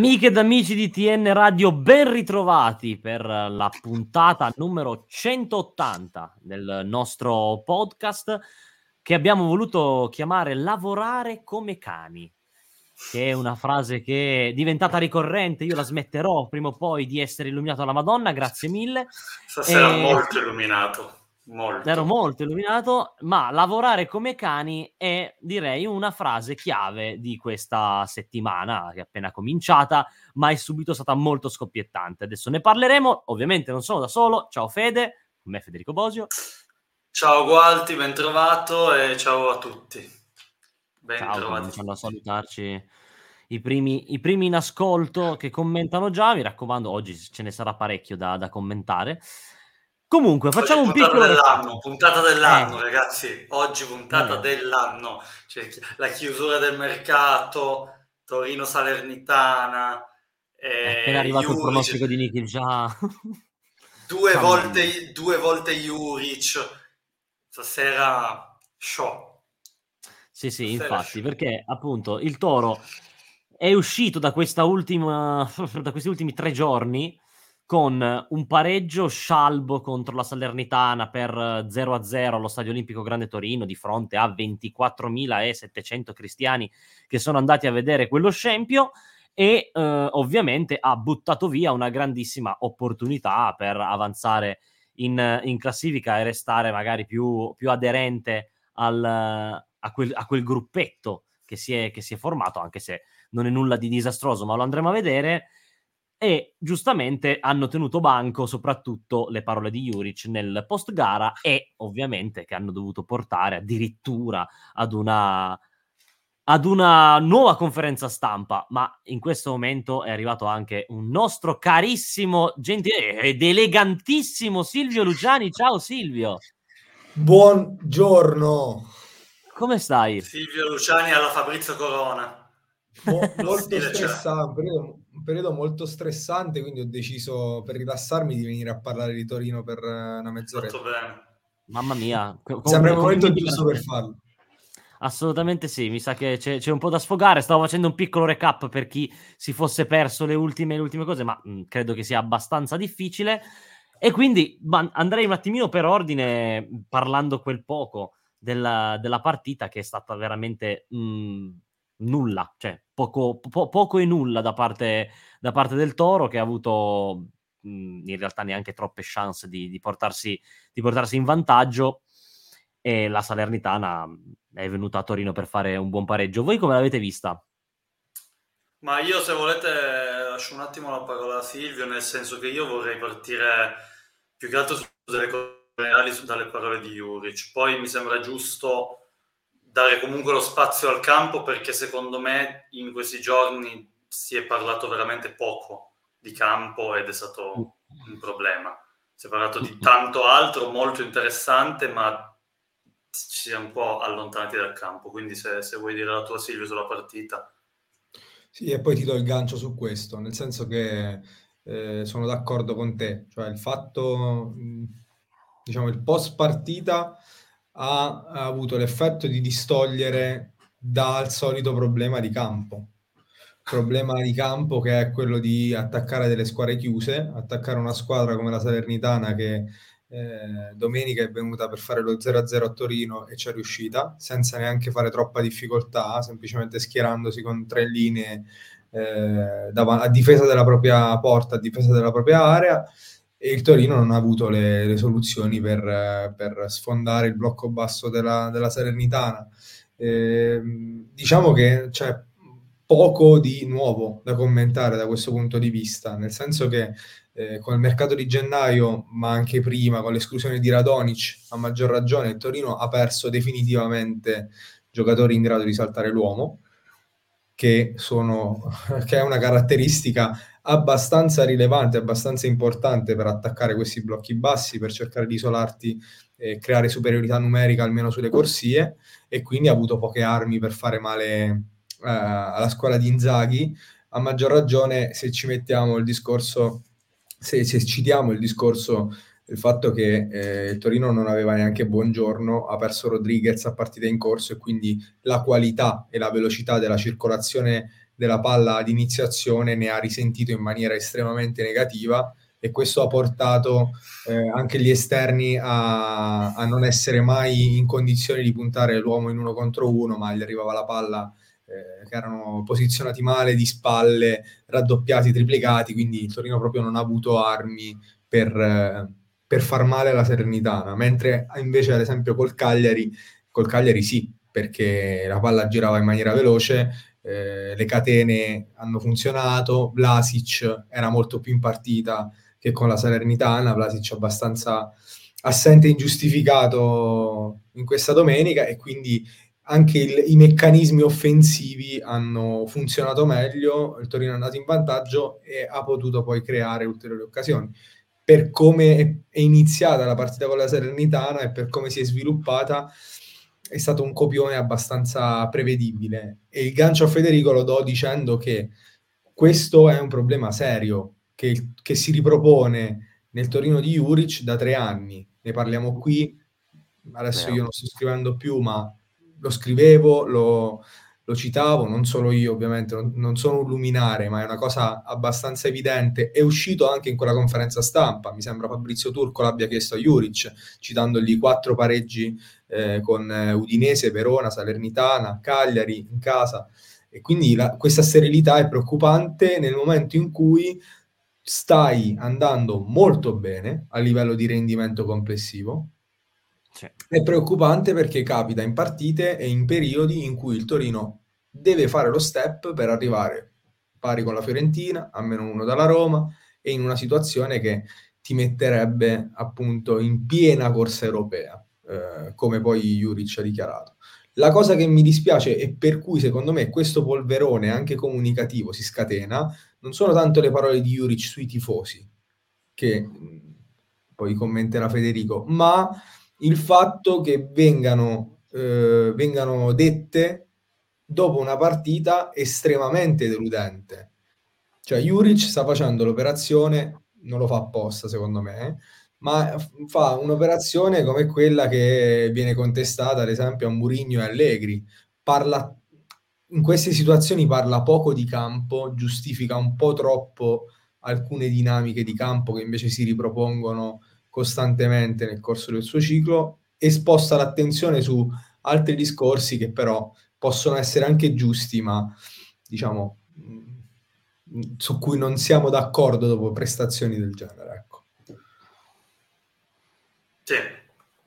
Amiche ed amici di TN Radio, ben ritrovati per la puntata numero 180 del nostro podcast che abbiamo voluto chiamare Lavorare come cani, che è una frase che è diventata ricorrente, io la smetterò prima o poi di essere illuminato alla Madonna, grazie mille. Stasera e... molto illuminato. Molto. Ero molto illuminato, ma lavorare come cani è direi una frase chiave di questa settimana che è appena cominciata, ma è subito stata molto scoppiettante. Adesso ne parleremo, ovviamente non sono da solo. Ciao Fede, con me Federico Bosio. Ciao Gualti, ben trovato e ciao a tutti. Ben ciao, trovati. a salutarci i primi, i primi in ascolto che commentano già, mi raccomando, oggi ce ne sarà parecchio da, da commentare. Comunque, facciamo un piccolo dell'anno, puntata dell'anno, eh. ragazzi. Oggi puntata eh. dell'anno. Cioè, la chiusura del mercato, Torino Salernitana. Eh, è appena arrivato Juric. il pronostico di Niki già. due, volte, due volte Juric. Stasera show. Sì, sì, Stasera infatti, show. perché appunto il Toro è uscito da questa ultima da questi ultimi tre giorni con un pareggio scialbo contro la Salernitana per 0-0 eh, allo Stadio Olimpico Grande Torino di fronte a 24.700 cristiani che sono andati a vedere quello scempio e eh, ovviamente ha buttato via una grandissima opportunità per avanzare in, in classifica e restare magari più, più aderente al, a, quel, a, quel, gruppetto che si, è, che si è formato, anche se non è nulla di disastroso, ma lo andremo a vedere e giustamente hanno tenuto banco soprattutto le parole di Juric nel post gara e ovviamente che hanno dovuto portare addirittura ad una ad una nuova conferenza stampa, ma in questo momento è arrivato anche un nostro carissimo, gentile ed elegantissimo Silvio Luciani. Ciao Silvio. Buongiorno. Come stai? Silvio Luciani alla Fabrizio Corona. Mo- molto stressante, un periodo molto stressante, quindi ho deciso per rilassarmi di venire a parlare di Torino per eh, una mezz'ora. Mamma mia, com- sembra il momento giusto per farlo. Assolutamente sì, mi sa che c'è, c'è, un po' da sfogare. Stavo facendo un piccolo recap per chi si fosse perso le ultime, le ultime cose, ma mh, mm, credo che sia abbastanza difficile. E quindi ma, andrei un attimino per ordine, parlando quel poco della, della partita che è stata veramente mh, mm, nulla, cioè poco, po- poco e nulla da parte, da parte, del Toro che ha avuto mh, in realtà neanche troppe chance di, di, portarsi, di, portarsi, in vantaggio e la Salernitana è venuta a Torino per fare un buon pareggio. Voi come l'avete vista? Ma io se volete lascio un attimo la parola a Silvio, nel senso che io vorrei partire più che altro su delle cose reali dalle parole di Juric. Poi mi sembra giusto dare comunque lo spazio al campo perché secondo me in questi giorni si è parlato veramente poco di campo ed è stato un problema. Si è parlato di tanto altro, molto interessante, ma ci siamo un po' allontanati dal campo. Quindi se, se vuoi dire la tua Silvio sulla partita. Sì, e poi ti do il gancio su questo, nel senso che eh, sono d'accordo con te, cioè il fatto, diciamo, il post partita ha, ha avuto l'effetto di distogliere dal solito problema di campo. Problema di campo che è quello di attaccare delle squadre chiuse, attaccare una squadra come la Salernitana che eh, domenica è venuta per fare lo 0-0 a Torino e ci è riuscita senza neanche fare troppa difficoltà, semplicemente schierandosi con tre linee eh, dav- a difesa della propria porta, a difesa della propria area e il Torino non ha avuto le, le soluzioni per, per, sfondare il blocco basso della, della Salernitana. Eh, diciamo che c'è poco di nuovo da commentare da questo punto di vista, nel senso che eh, con il mercato di gennaio, ma anche prima, con l'esclusione di Radonic, a maggior ragione il Torino ha perso definitivamente giocatori in grado di saltare l'uomo, che, sono, che è una caratteristica abbastanza rilevante, abbastanza importante per attaccare questi blocchi bassi, per cercare di isolarti e creare superiorità numerica almeno sulle corsie e quindi ha avuto poche armi per fare male eh, alla squadra di Inzaghi. A maggior ragione se ci mettiamo il discorso, se, se citiamo il discorso il fatto che eh, Torino non aveva neanche buongiorno, ha perso Rodriguez a partita in corso e quindi la qualità e la velocità della circolazione della palla di iniziazione ne ha risentito in maniera estremamente negativa e questo ha portato eh, anche gli esterni a, a, non essere mai in condizione di puntare l'uomo in uno contro uno, ma gli arrivava la palla eh, che erano posizionati male, di spalle, raddoppiati, triplicati, quindi il Torino proprio non ha avuto armi per, eh, per far male alla Serenitana, mentre invece ad esempio col Cagliari, col Cagliari sì, perché la palla girava in maniera veloce, eh, le catene hanno funzionato, Vlasic era molto più in partita che con la Salernitana, Vlasic abbastanza assente e ingiustificato in questa domenica e quindi anche il, i meccanismi offensivi hanno funzionato meglio, il Torino è andato in vantaggio e ha potuto poi creare ulteriori occasioni. Per come è iniziata la partita con la Salernitana e per come si è sviluppata, è stato un copione abbastanza prevedibile. E il gancio a Federico lo do dicendo che questo è un problema serio, che, che si ripropone nel Torino di Juric da tre anni. Ne parliamo qui, adesso io non sto scrivendo più, ma lo scrivevo, lo, lo citavo, non solo io ovviamente, non, non, sono un luminare, ma è una cosa abbastanza evidente. È uscito anche in quella conferenza stampa, mi sembra Fabrizio Turco l'abbia chiesto a Juric, citandogli quattro pareggi eh, con eh, Udinese, Verona, Salernitana, Cagliari in casa. E quindi la, questa sterilità è preoccupante nel momento in cui stai andando molto bene a livello di rendimento complessivo. È preoccupante perché capita in partite e in periodi in cui il Torino deve fare lo step per arrivare pari con la Fiorentina, a meno uno dalla Roma, e in una situazione che ti metterebbe appunto in piena corsa europea, eh, come poi Juric ha dichiarato. La cosa che mi dispiace e per cui secondo me questo polverone anche comunicativo si scatena non sono tanto le parole di Juric sui tifosi, che poi commenterà Federico, ma il fatto che vengano, eh, vengano dette dopo una partita estremamente deludente. Cioè Juric sta facendo l'operazione, non lo fa apposta secondo me, eh, ma fa un'operazione come quella che viene contestata ad esempio a Murigno e Allegri. Parla in queste situazioni parla poco di campo, giustifica un po' troppo alcune dinamiche di campo che invece si ripropongono costantemente nel corso del suo ciclo e sposta l'attenzione su altri discorsi che però possono essere anche giusti, ma diciamo mm, su cui non siamo d'accordo dopo prestazioni del genere. Ecco. Sì,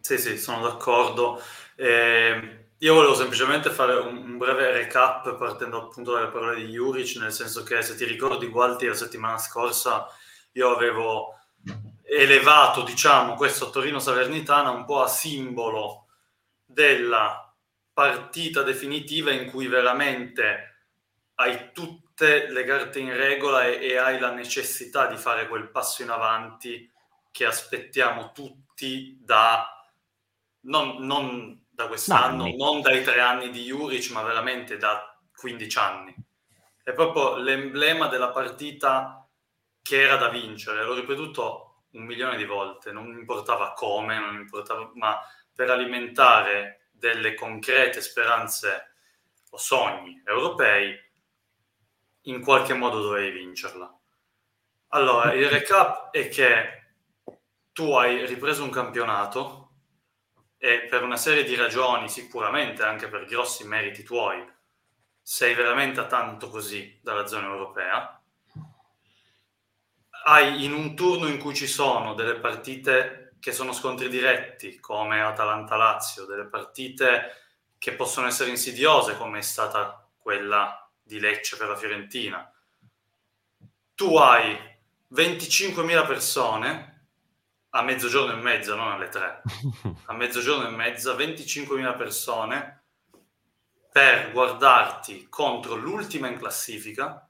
sì, sì, sono d'accordo. Eh io volevo semplicemente fare un, un, breve recap partendo appunto dalle parole di Juric, nel senso che se ti ricordi Gualti la settimana scorsa io avevo elevato, diciamo, questo Torino Salernitana un po' a simbolo della partita definitiva in cui veramente hai tutte le carte in regola e, e hai la necessità di fare quel passo in avanti che aspettiamo tutti da non, non da quest'anno, Nanni. non dai tre anni di Juric, ma veramente da 15 anni. È proprio l'emblema della partita che era da vincere. L'ho ripetuto un milione di volte, non mi importava come, non importava, ma per alimentare delle concrete speranze o sogni europei, in qualche modo dovevi vincerla. Allora, il recap è che tu hai ripreso un campionato e per una serie di ragioni, sicuramente anche per grossi meriti tuoi, sei veramente a tanto così dalla zona europea. Hai in un turno in cui ci sono delle partite che sono scontri diretti, come Atalanta-Lazio, delle partite che possono essere insidiose, come è stata quella di Lecce per la Fiorentina. Tu hai 25.000 persone a mezzogiorno e mezza, non alle tre, a mezzogiorno e mezza, 25.000 persone per guardarti contro l'ultima in classifica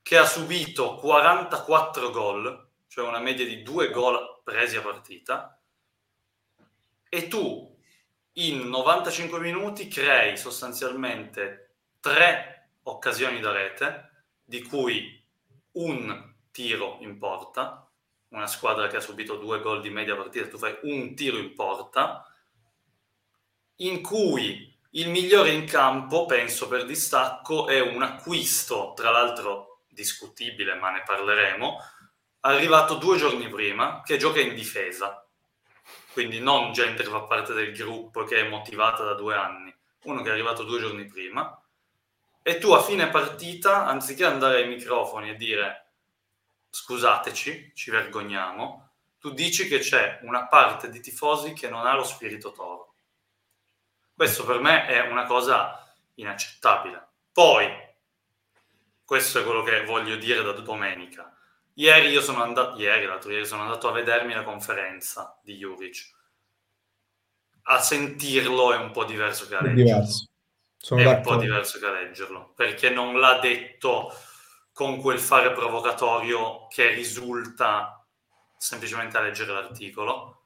che ha subito 44 gol, cioè una media di due gol presi a partita, e tu in 95 minuti crei sostanzialmente tre occasioni da rete, di cui un tiro in porta, una squadra che ha subito due gol di media partita, tu fai un tiro in porta, in cui Il migliore in campo, penso per distacco, è un acquisto, tra l'altro discutibile, ma ne parleremo, arrivato due giorni prima, che gioca in difesa. Quindi non gente che fa parte del gruppo che è motivata da due anni, uno che è arrivato due giorni prima, e tu a fine partita, anziché andare ai microfoni e dire scusateci, ci vergogniamo, tu dici che c'è una parte di tifosi che non ha lo spirito toro. Questo per me è una cosa inaccettabile. Poi, questo è quello che voglio dire da domenica. Ieri io sono andato, ieri, l'altro ieri sono andato a vedermi la conferenza di Juric. A sentirlo è un po' diverso che a leggerlo. Sono è d'accordo. un po' diverso che a leggerlo, perché non l'ha detto con quel fare provocatorio che risulta semplicemente a leggere l'articolo.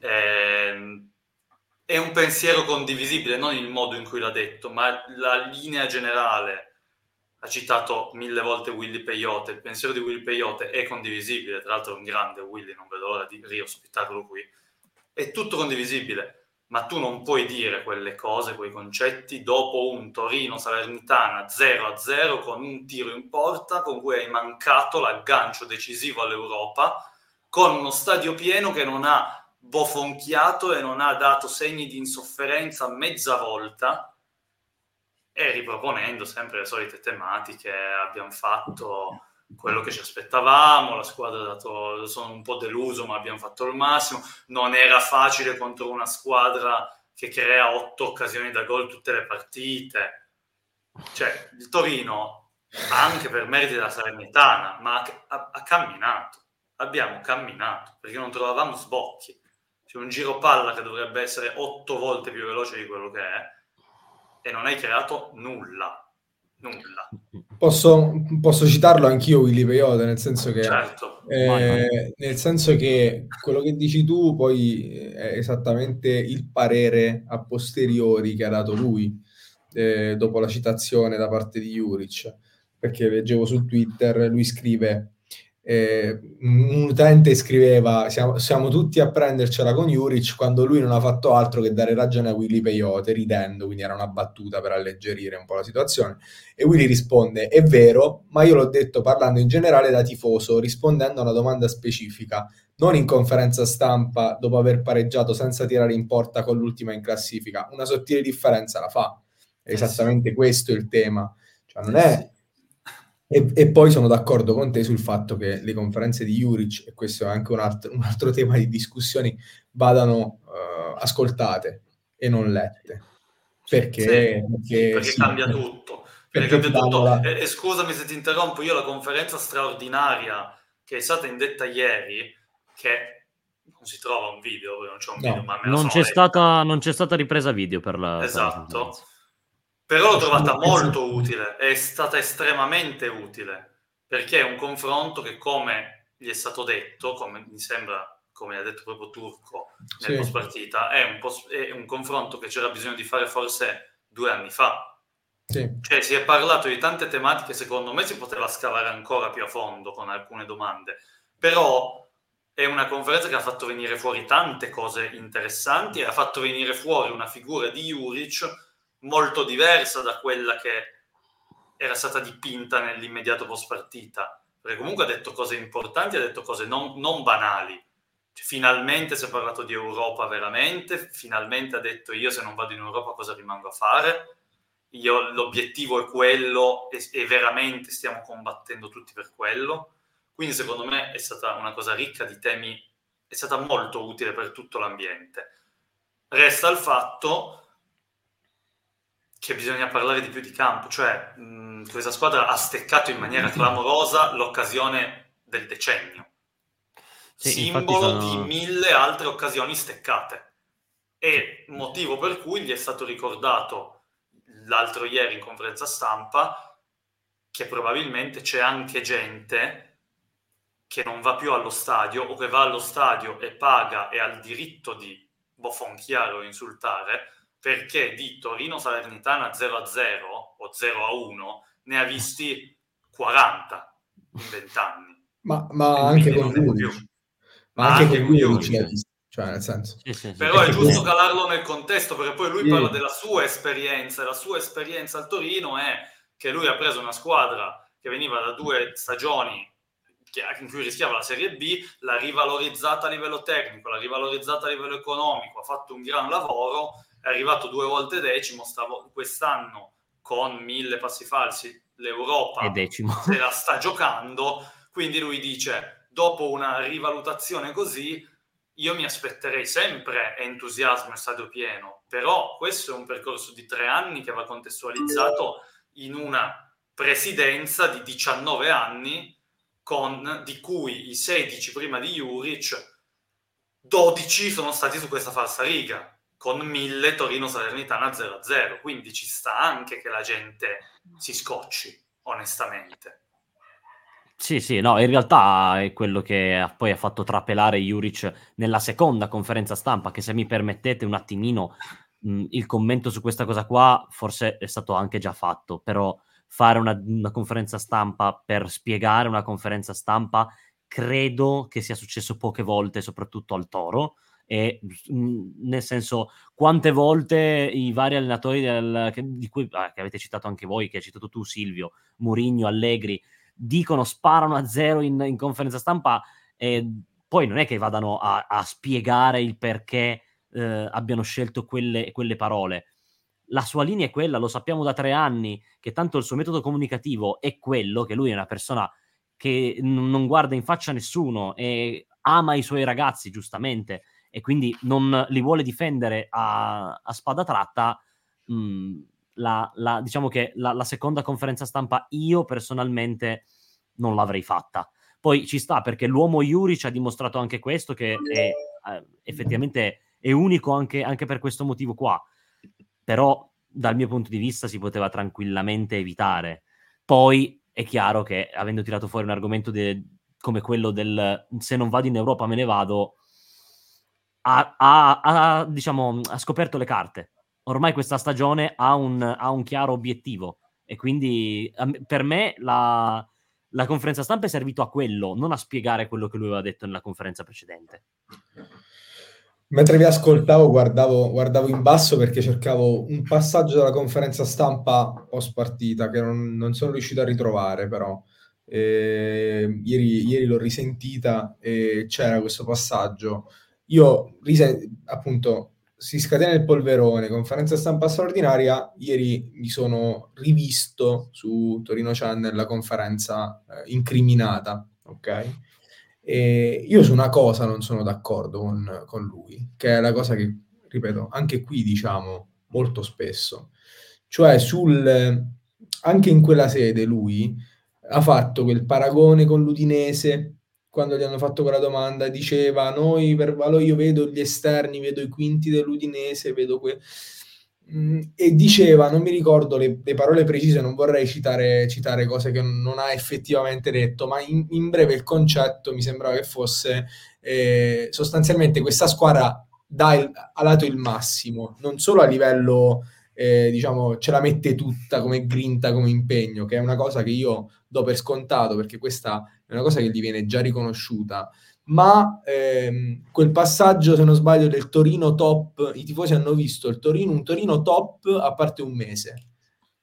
Eh, è un pensiero condivisibile, non il modo in cui l'ha detto, ma la linea generale. Ha citato mille volte Willy Peyote, il pensiero di Willy Peyote è condivisibile, tra l'altro è un grande Willy, non vedo l'ora di riospitarlo qui. È tutto condivisibile ma tu non puoi dire quelle cose, quei concetti dopo un Torino-Salernitana 0-0 con un tiro in porta con cui hai mancato l'aggancio decisivo all'Europa, con uno stadio pieno che non ha bofonchiato e non ha dato segni di insofferenza mezza volta e riproponendo sempre le solite tematiche abbiamo fatto quello che ci aspettavamo, la squadra ha dato, sono un po' deluso ma abbiamo fatto il massimo, non era facile contro una squadra che crea otto occasioni da gol tutte le partite, cioè il Torino anche per meriti della Salernitana, ma ha, ha camminato, abbiamo camminato perché non trovavamo sbocchi, c'è un giro palla che dovrebbe essere otto volte più veloce di quello che è e non hai creato nulla nulla. Posso, posso citarlo anch'io Willy Peyote, nel senso che certo. eh, nel senso che quello che dici tu poi è esattamente il parere a posteriori che ha dato lui eh, dopo la citazione da parte di Juric, perché leggevo su Twitter, lui scrive eh, un utente scriveva siamo, siamo, tutti a prendercela con Juric quando lui non ha fatto altro che dare ragione a Willy Peyote ridendo, quindi era una battuta per alleggerire un po' la situazione. E Willy risponde è vero, ma io l'ho detto parlando in generale da tifoso rispondendo a una domanda specifica non in conferenza stampa dopo aver pareggiato senza tirare in porta con l'ultima in classifica. Una sottile differenza la fa. È esattamente questo il tema. Cioè non è e, e, poi sono d'accordo con te sul fatto che le conferenze di Juric, e questo è anche un altro, un altro tema di discussioni, vadano uh, ascoltate e non lette. Perché, sì, perché, perché sì, cambia tutto. Perché cambia tutto. La... E, e, scusami se ti interrompo, io la conferenza straordinaria che è stata indetta ieri, che non si trova un video, non c'è un no, video, ma non c'è, stata, non c'è, stata, ripresa video per la... Esatto. Per la però l'ho trovata molto utile, è stata estremamente utile, perché è un confronto che come gli è stato detto, come mi sembra, come ha detto proprio Turco nel sì. post partita, è un, post, è un confronto che c'era bisogno di fare forse due anni fa. Sì. Cioè si è parlato di tante tematiche, secondo me si poteva scavare ancora più a fondo con alcune domande, però è una conferenza che ha fatto venire fuori tante cose interessanti e ha fatto venire fuori una figura di Juric molto diversa da quella che era stata dipinta nell'immediato post partita, perché comunque ha detto cose importanti, ha detto cose non, non banali. Cioè, finalmente si è parlato di Europa veramente, finalmente ha detto io se non vado in Europa cosa rimango a fare, io, l'obiettivo è quello e, e veramente stiamo combattendo tutti per quello. Quindi secondo me è stata una cosa ricca di temi, è stata molto utile per tutto l'ambiente. Resta il fatto che bisogna parlare di più di campo, cioè mh, questa squadra ha steccato in maniera clamorosa l'occasione del decennio, sì, simbolo sono... di mille altre occasioni steccate. E motivo per cui gli è stato ricordato l'altro ieri in conferenza stampa che probabilmente c'è anche gente che non va più allo stadio o che va allo stadio e paga e ha il diritto di bofonchiare o insultare perché di Torino Salernitana 0-0 o 0-1 ne ha visti 40 in 20 anni. Ma, ma anche con Juric. Ma, ma anche, con Juric. Cioè, nel senso. Sì, sì, sì. Però è giusto calarlo nel contesto, perché poi lui parla della sua esperienza, e la sua esperienza al Torino è che lui ha preso una squadra che veniva da due stagioni in cui rischiava la Serie B, l'ha rivalorizzata a livello tecnico, l'ha rivalorizzata a livello economico, ha fatto un gran lavoro, è arrivato due volte decimo, stavo, quest'anno con mille passi falsi l'Europa se la sta giocando, quindi lui dice dopo una rivalutazione così io mi aspetterei sempre entusiasmo e stadio pieno, però questo è un percorso di tre anni che va contestualizzato in una presidenza di 19 anni con, di cui i 16 prima di Juric 12 sono stati su questa falsa riga con 1000 Torino Salernitana 0-0 quindi ci sta anche che la gente si scocci onestamente sì, sì, no, in realtà è quello che poi ha fatto trapelare Juric nella seconda conferenza stampa, che se mi permettete un attimino mh, il commento su questa cosa qua forse è stato anche già fatto, però fare una, una conferenza stampa per spiegare una conferenza stampa credo che sia successo poche volte, soprattutto al Toro. E nel senso, quante volte i vari allenatori del, che, di cui ah, che avete citato anche voi, che hai citato tu, Silvio, Murigno, Allegri, dicono sparano a zero in, in conferenza stampa e poi non è che vadano a, a spiegare il perché eh, abbiano scelto quelle, quelle parole. La sua linea è quella, lo sappiamo da tre anni, che tanto il suo metodo comunicativo è quello, che lui è una persona che non guarda in faccia nessuno e ama i suoi ragazzi, giustamente, e quindi non li vuole difendere a, a spada tratta. Mh, mm, la, la, diciamo che la, la, seconda conferenza stampa io personalmente non l'avrei fatta. Poi ci sta perché l'uomo Juric ha dimostrato anche questo, che è, eh, effettivamente è unico anche, anche per questo motivo qua però dal mio punto di vista si poteva tranquillamente evitare. Poi è chiaro che avendo tirato fuori un argomento de- come quello del se non vado in Europa me ne vado, ha, ha, ha, diciamo, ha scoperto le carte. Ormai questa stagione ha un, un chiaro obiettivo e quindi per me la, la conferenza stampa è servito a quello, non a spiegare quello che lui aveva detto nella conferenza precedente. Mentre vi ascoltavo, guardavo, guardavo, in basso perché cercavo un passaggio della conferenza stampa post partita che non, non sono riuscito a ritrovare, però eh, ieri, ieri, l'ho risentita e c'era questo passaggio. Io, appunto, si scatena il polverone, conferenza stampa straordinaria. Ieri mi sono rivisto su Torino Channel la conferenza eh, incriminata, ok? E io su una cosa non sono d'accordo con, con lui, che è la cosa che, ripeto, anche qui diciamo molto spesso, cioè sul, anche in quella sede lui ha fatto quel paragone con l'Udinese quando gli hanno fatto quella domanda diceva noi per valore io vedo gli esterni vedo i quinti dell'Udinese vedo que- Mm, e diceva, non mi ricordo le, le parole precise, non vorrei citare, citare, cose che non ha effettivamente detto, ma in, in breve il concetto mi sembrava che fosse eh, sostanzialmente questa squadra dà il, ha dato il massimo, non solo a livello, eh, diciamo, ce la mette tutta come grinta, come impegno, che è una cosa che io do per scontato, perché questa è una cosa che gli viene già riconosciuta, ma ehm, quel passaggio, se non sbaglio, del Torino top, i tifosi hanno visto il Torino, un Torino top a parte un mese.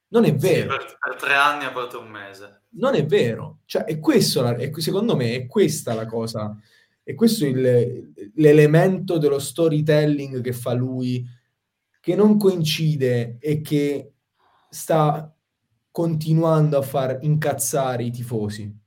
Non è vero. Sì, per, per, tre anni a parte un mese. Non è vero. Cioè, è questo, la, è, secondo me, è questa la cosa, è questo il, l'elemento dello storytelling che fa lui, che non coincide e che sta continuando a far incazzare i tifosi.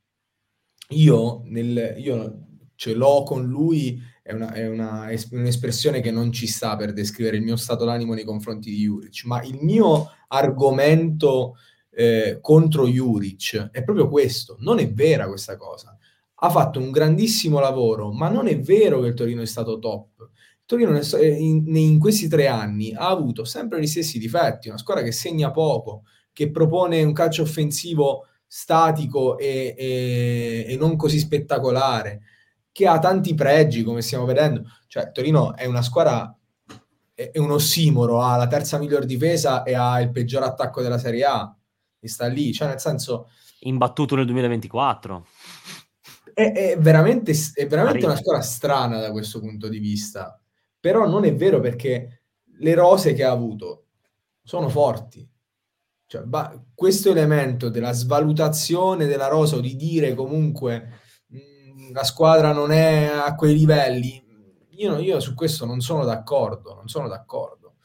Io, nel, io ce l'ho con lui è, una, è una, un'espressione che non ci sta per descrivere il mio stato d'animo nei confronti di Juric, ma il mio argomento eh, contro Juric è proprio questo, non è vera questa cosa. Ha fatto un grandissimo lavoro, ma non è vero che il Torino è stato top. Torino in, in questi tre anni ha avuto sempre gli stessi difetti, una squadra che segna poco, che propone un calcio offensivo statico e, e, e non così spettacolare, che ha tanti pregi, come stiamo vedendo. Cioè, Torino è una squadra, è un ossimoro, ha la terza miglior difesa e ha il peggior attacco della Serie A. E sta lì, cioè nel senso... Imbattuto nel 2024. è, è veramente, è veramente una squadra strana da questo punto di vista, però non è vero perché le rose che ha avuto sono forti. Cioè, ba- questo elemento della svalutazione della rosa o di dire comunque mh, la squadra non è a quei livelli, io, io su questo non sono d'accordo, non sono d'accordo.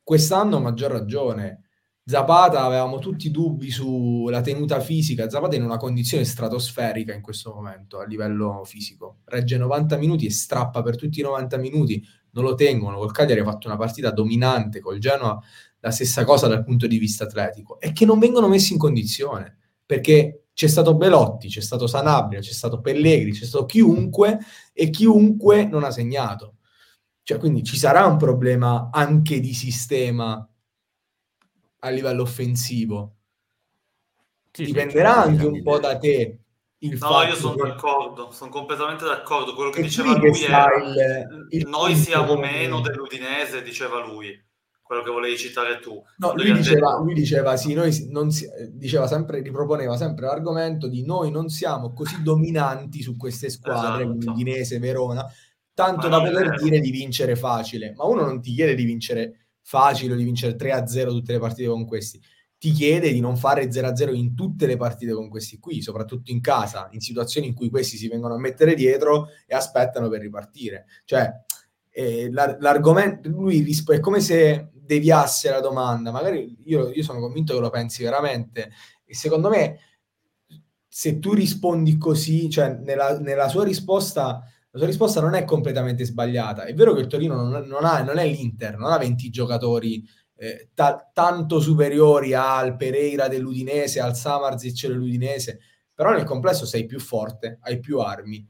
Quest'anno maggior ragione. Zapata avevamo tutti dubbi sulla tenuta fisica. Zapata è in una condizione stratosferica in questo momento a livello fisico. Regge 90 minuti e strappa per tutti i 90 minuti. Non lo tengono. Col Cagliari ha fatto una partita dominante, col Genoa la stessa cosa dal punto di vista atletico. E che non vengono messi in condizione perché c'è stato Belotti, c'è stato Sanabria, c'è stato Pellegrini, c'è stato chiunque e chiunque non ha segnato. Cioè, quindi ci sarà un problema anche di sistema a livello offensivo. Sì, Dipenderà anche un po' da te. Il no, io sono che... d'accordo, sono completamente d'accordo. Quello che diceva lui era il, il noi siamo meno dell'Udinese, diceva lui quello che volevi citare tu. No, lui diceva, lui diceva, sì, noi non si, diceva sempre, riproponeva sempre l'argomento di noi non siamo così dominanti su queste squadre, esatto. Udinese, Verona, tanto ma da poter dire di vincere facile. Ma uno non ti chiede di vincere facile o di vincere 3-0 tutte le partite con questi. Ti chiede di non fare 0-0 in tutte le partite con questi qui, soprattutto in casa, in situazioni in cui questi si vengono a mettere dietro e aspettano per ripartire. Cioè, eh, l'argomento, lui risp- è come se deviasse la domanda, magari io, io sono convinto che lo pensi veramente, e secondo me se tu rispondi così, cioè nella, nella sua risposta la sua risposta non è completamente sbagliata. È vero che il Torino non, non, ha, non è l'Inter, non ha 20 giocatori eh, ta- tanto superiori al Pereira dell'Udinese, al Samarzic dell'Udinese, però nel complesso sei più forte, hai più armi,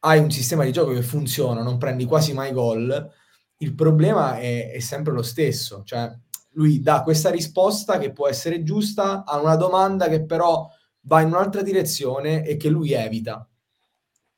hai un sistema di gioco che funziona, non prendi quasi mai gol. Il problema è, è sempre lo stesso, cioè lui dà questa risposta che può essere giusta a una domanda che però va in un'altra direzione e che lui evita.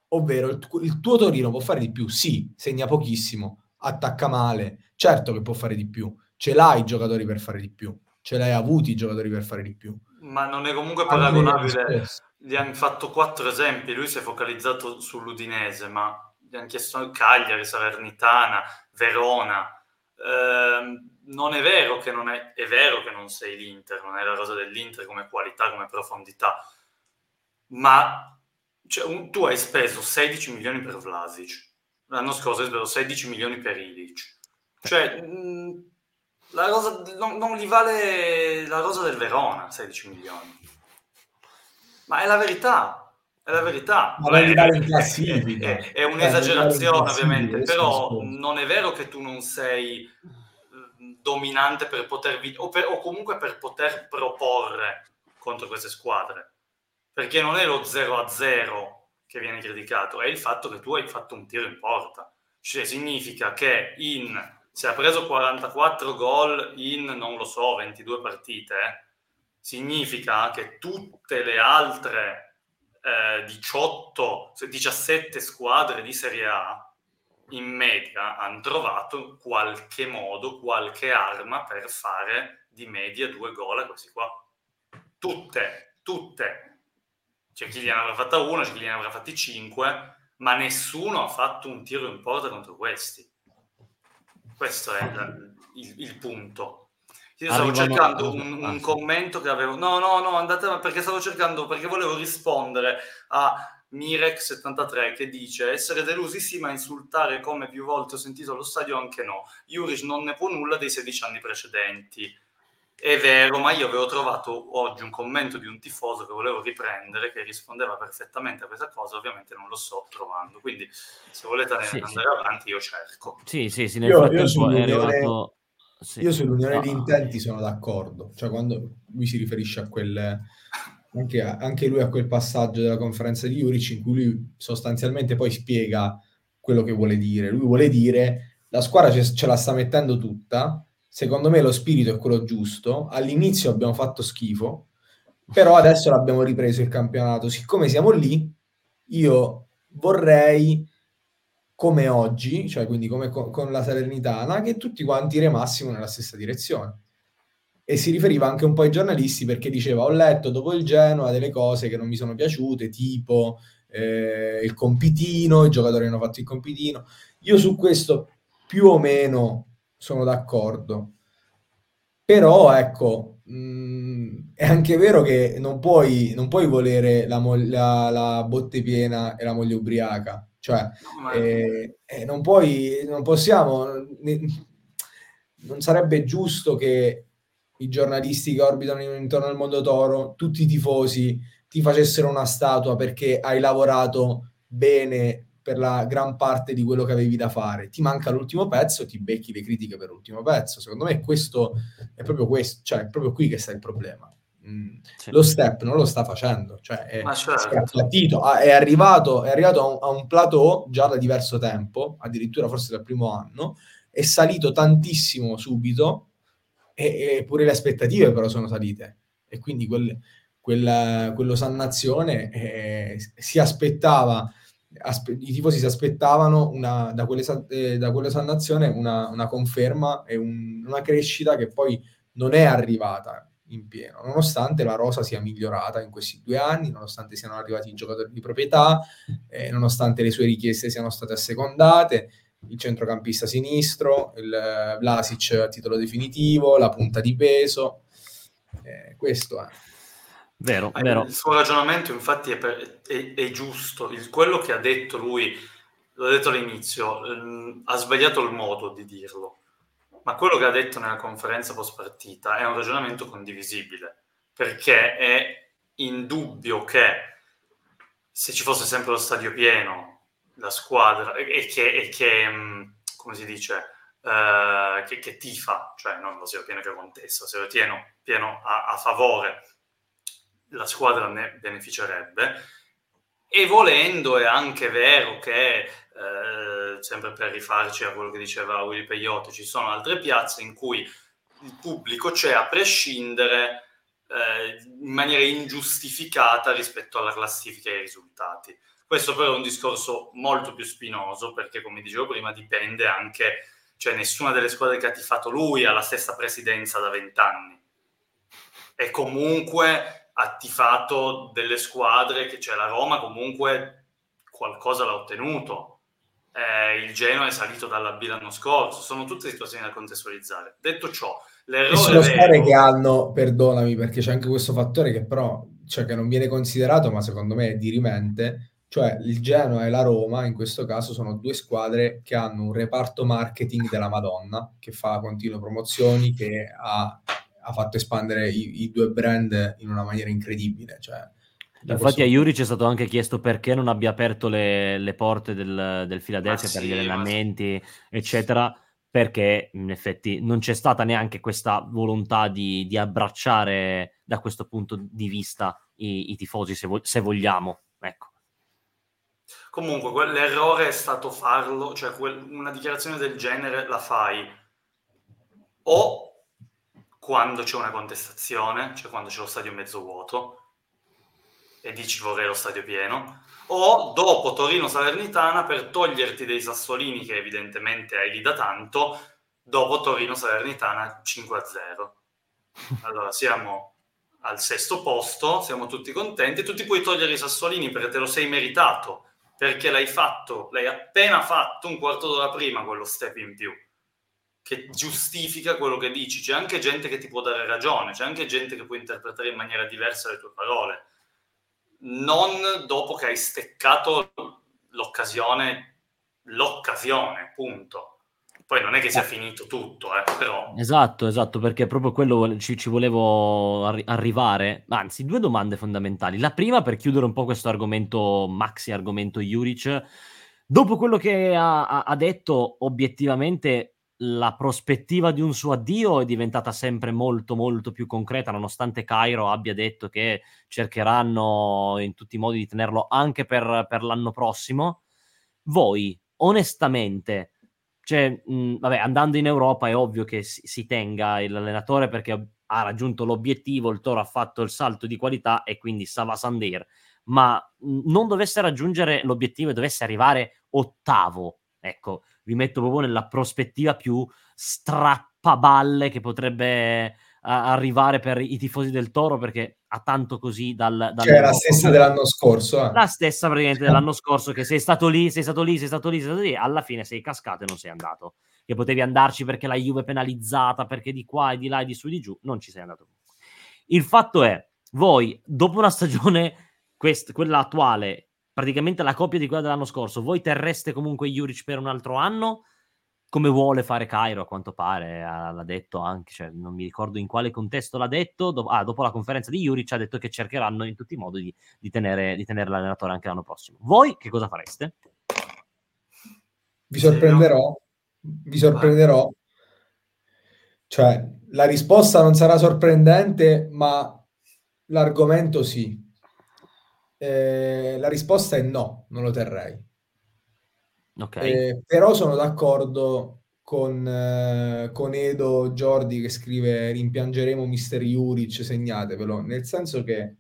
Ovvero il, il, tuo Torino può fare di più, sì, segna pochissimo, attacca male, certo che può fare di più, ce l'hai i giocatori per fare di più, ce l'hai avuti i giocatori per fare di più. Ma non è comunque paragonabile, gli hanno fatto quattro esempi, lui si è focalizzato sull'Udinese, ma gli hanno chiesto Cagliari, Salernitana, Verona. Eh, non è vero che non è, è vero che non sei l'Inter, non è la rosa dell'Inter come qualità, come profondità, ma cioè, un, tu hai speso 16 milioni per Vlasic, l'anno scorso hai speso 16 milioni per Ilic. Cioè, mh, la rosa, non, non, gli vale la rosa del Verona 16 milioni. Ma è la verità, è la verità. Ma Beh, è, in classifica. È, è, è un'esagerazione ovviamente, però non è vero che tu non sei dominante per poter o, per, o comunque per poter proporre contro queste squadre perché non è lo 0 a 0 che viene criticato, è il fatto che tu hai fatto un tiro in porta. Cioè significa che in, se ha preso 44 gol in, non lo so, 22 partite, significa che tutte le altre eh, 18, 17 squadre di Serie A in media hanno trovato qualche modo, qualche arma per fare di media due gol a questi qua. Tutte, tutte c'è chi gliene avrà fatta una, c'è chi gliene avrà fatti cinque, ma nessuno ha fatto un tiro in porta contro questi. Questo è il, il, il punto. Io stavo Arrivano... cercando un, un, commento che avevo. No, no, no, andate perché stavo cercando, perché volevo rispondere a Mirek73 che dice essere delusi sì, ma insultare come più volte ho sentito allo stadio anche no. Juric non ne può nulla dei 16 anni precedenti. È vero, ma io avevo trovato oggi un commento di un tifoso che volevo riprendere che rispondeva perfettamente a questa cosa, ovviamente non lo sto trovando, quindi se volete sì, andare sì. avanti io cerco. Sì, sì, sì, nel io, frattempo io è arrivato... Sì. Io sull'unione di intenti sono d'accordo, cioè quando lui si riferisce a quel... Anche, anche lui a quel passaggio della conferenza di Juric in cui lui sostanzialmente poi spiega quello che vuole dire. Lui vuole dire la squadra ce, ce la sta mettendo tutta, secondo me lo spirito è quello giusto. All'inizio abbiamo fatto schifo, però adesso l'abbiamo ripreso il campionato. Siccome siamo lì, io vorrei, come oggi, cioè quindi come co- con la Salernitana, che tutti quanti remassimo nella stessa direzione. E si riferiva anche un po' ai giornalisti perché diceva: Ho letto dopo il Genoa delle cose che non mi sono piaciute, tipo eh, il compitino, i giocatori hanno fatto il compitino. Io su questo più o meno sono d'accordo. Però ecco, mh, mm, è anche vero che non puoi, non puoi volere la, mo- la, la, botte piena e la moglie ubriaca. Cioè, eh, eh, non puoi, non possiamo, ne, non sarebbe giusto che i giornalisti che orbitano intorno al mondo toro, tutti i tifosi, ti facessero una statua perché hai lavorato bene per la gran parte di quello che avevi da fare. Ti manca l'ultimo pezzo, ti becchi le critiche per l'ultimo pezzo. Secondo me questo è proprio questo, cioè è proprio qui che sta il problema. Mm. Sì. Lo step non lo sta facendo, cioè è, certo. Ah, è, arrivato, è arrivato a un, a un plateau già da diverso tempo, addirittura forse dal primo anno, è salito tantissimo subito e, e pure le aspettative però sono salite e quindi quel, quel, quello Sannazione eh, si aspettava aspe- i tifosi si aspettavano una, da, quelle, eh, da quell'esannazione una, una conferma e un, una crescita che poi non è arrivata in pieno, nonostante la rosa sia migliorata in questi due anni, nonostante siano arrivati i giocatori di proprietà, eh, nonostante le sue richieste siano state assecondate, il centrocampista sinistro, il eh, Vlasic a titolo definitivo, la punta di peso, eh, questo è. Vero, vero. Il suo ragionamento infatti è, per, è, è giusto, il, quello che ha detto lui, l'ho detto all'inizio, ehm, ha sbagliato il modo di dirlo, ma quello che ha detto nella conferenza post partita è un ragionamento condivisibile, perché è indubbio che se ci fosse sempre lo stadio pieno, la squadra, e che, e che mm, come si dice, uh, che, che, tifa, cioè non lo stadio pieno che contesta, lo pieno, pieno a, a favore la squadra ne beneficerebbe. E volendo è anche vero che, eh, sempre per rifarci a quello che diceva Willy Peyote, ci sono altre piazze in cui il pubblico c'è a prescindere eh, in maniera ingiustificata rispetto alla classifica e ai risultati. Questo però è un discorso molto più spinoso perché, come dicevo prima, dipende anche, cioè nessuna delle squadre che ha tifato lui ha la stessa presidenza da vent'anni. E comunque ha tifato delle squadre che c'è cioè la Roma comunque qualcosa l'ha ottenuto. Eh, il Genoa è salito dalla B l'anno scorso. Sono tutte situazioni da contestualizzare. Detto ciò l'errore sono squadre che hanno perdonami perché c'è anche questo fattore che però cioè che non viene considerato ma secondo me è dirimente cioè il Genoa e la Roma in questo caso sono due squadre che hanno un reparto marketing della Madonna che fa continue promozioni che ha ha fatto espandere i, i, due brand in una maniera incredibile. Cioè, Infatti a Juric è stato anche chiesto perché non abbia aperto le, le porte del, del Philadelphia ah, per sì, gli allenamenti, sì. eccetera, perché in effetti non c'è stata neanche questa volontà di, di abbracciare da questo punto di vista i, i tifosi, se, vo- se vogliamo. Ecco. Comunque, l'errore è stato farlo, cioè quel, una dichiarazione del genere la fai o quando c'è una contestazione, cioè quando c'è lo stadio mezzo vuoto e dici vorrei lo stadio pieno, o dopo Torino-Salernitana per toglierti dei sassolini che evidentemente hai lì da tanto, dopo Torino-Salernitana 5-0. Allora siamo al sesto posto, siamo tutti contenti, tu ti puoi togliere i sassolini perché te lo sei meritato, perché l'hai fatto, l'hai appena fatto un quarto d'ora prima quello step in più che giustifica quello che dici. C'è anche gente che ti può dare ragione, c'è anche gente che può interpretare in maniera diversa le tue parole. Non dopo che hai steccato l'occasione, l'occasione, punto. Poi non è che sia eh. finito tutto, eh, però... Esatto, esatto, perché proprio quello ci, ci volevo arri- arrivare. Anzi, due domande fondamentali. La prima, per chiudere un po' questo argomento, maxi argomento Juric, dopo quello che ha, ha detto, obiettivamente la prospettiva di un suo addio è diventata sempre molto molto più concreta nonostante Cairo abbia detto che cercheranno in tutti i modi di tenerlo anche per, per l'anno prossimo. Voi onestamente cioè, mh, vabbè, andando in Europa è ovvio che si, si tenga l'allenatore perché ha raggiunto l'obiettivo, il Toro ha fatto il salto di qualità e quindi Sava Sandir, ma non dovesse raggiungere l'obiettivo e dovesse arrivare ottavo, ecco, vi metto proprio nella prospettiva più strappaballe che potrebbe a- arrivare per i tifosi del Toro, perché a tanto così dal... dal cioè la stessa dell'anno scorso. Eh. La stessa praticamente dell'anno scorso, che sei stato lì, sei stato lì, sei stato lì, sei stato lì, alla fine sei cascato e non sei andato. Che potevi andarci perché la Juve è penalizzata, perché di qua e di là e di su e di giù, non ci sei andato. Il fatto è, voi, dopo una stagione, quest- quella attuale, praticamente la coppia di quella dell'anno scorso, voi terreste comunque Juric per un altro anno? come vuole fare Cairo, a quanto pare, l'ha detto anche, cioè, non mi ricordo in quale contesto l'ha detto, do- ah, dopo la conferenza di Juric ha detto che cercheranno in tutti i modi di, di, tenere, di tenere l'allenatore anche l'anno prossimo. Voi che cosa fareste? Vi sorprenderò, vi sorprenderò, cioè la risposta non sarà sorprendente, ma l'argomento sì. Eh, la risposta è no, non lo terrei. Okay. Eh, però sono d'accordo con, eh, con Edo Giordi che scrive rimpiangeremo Mister Juric, segnatevelo, nel senso che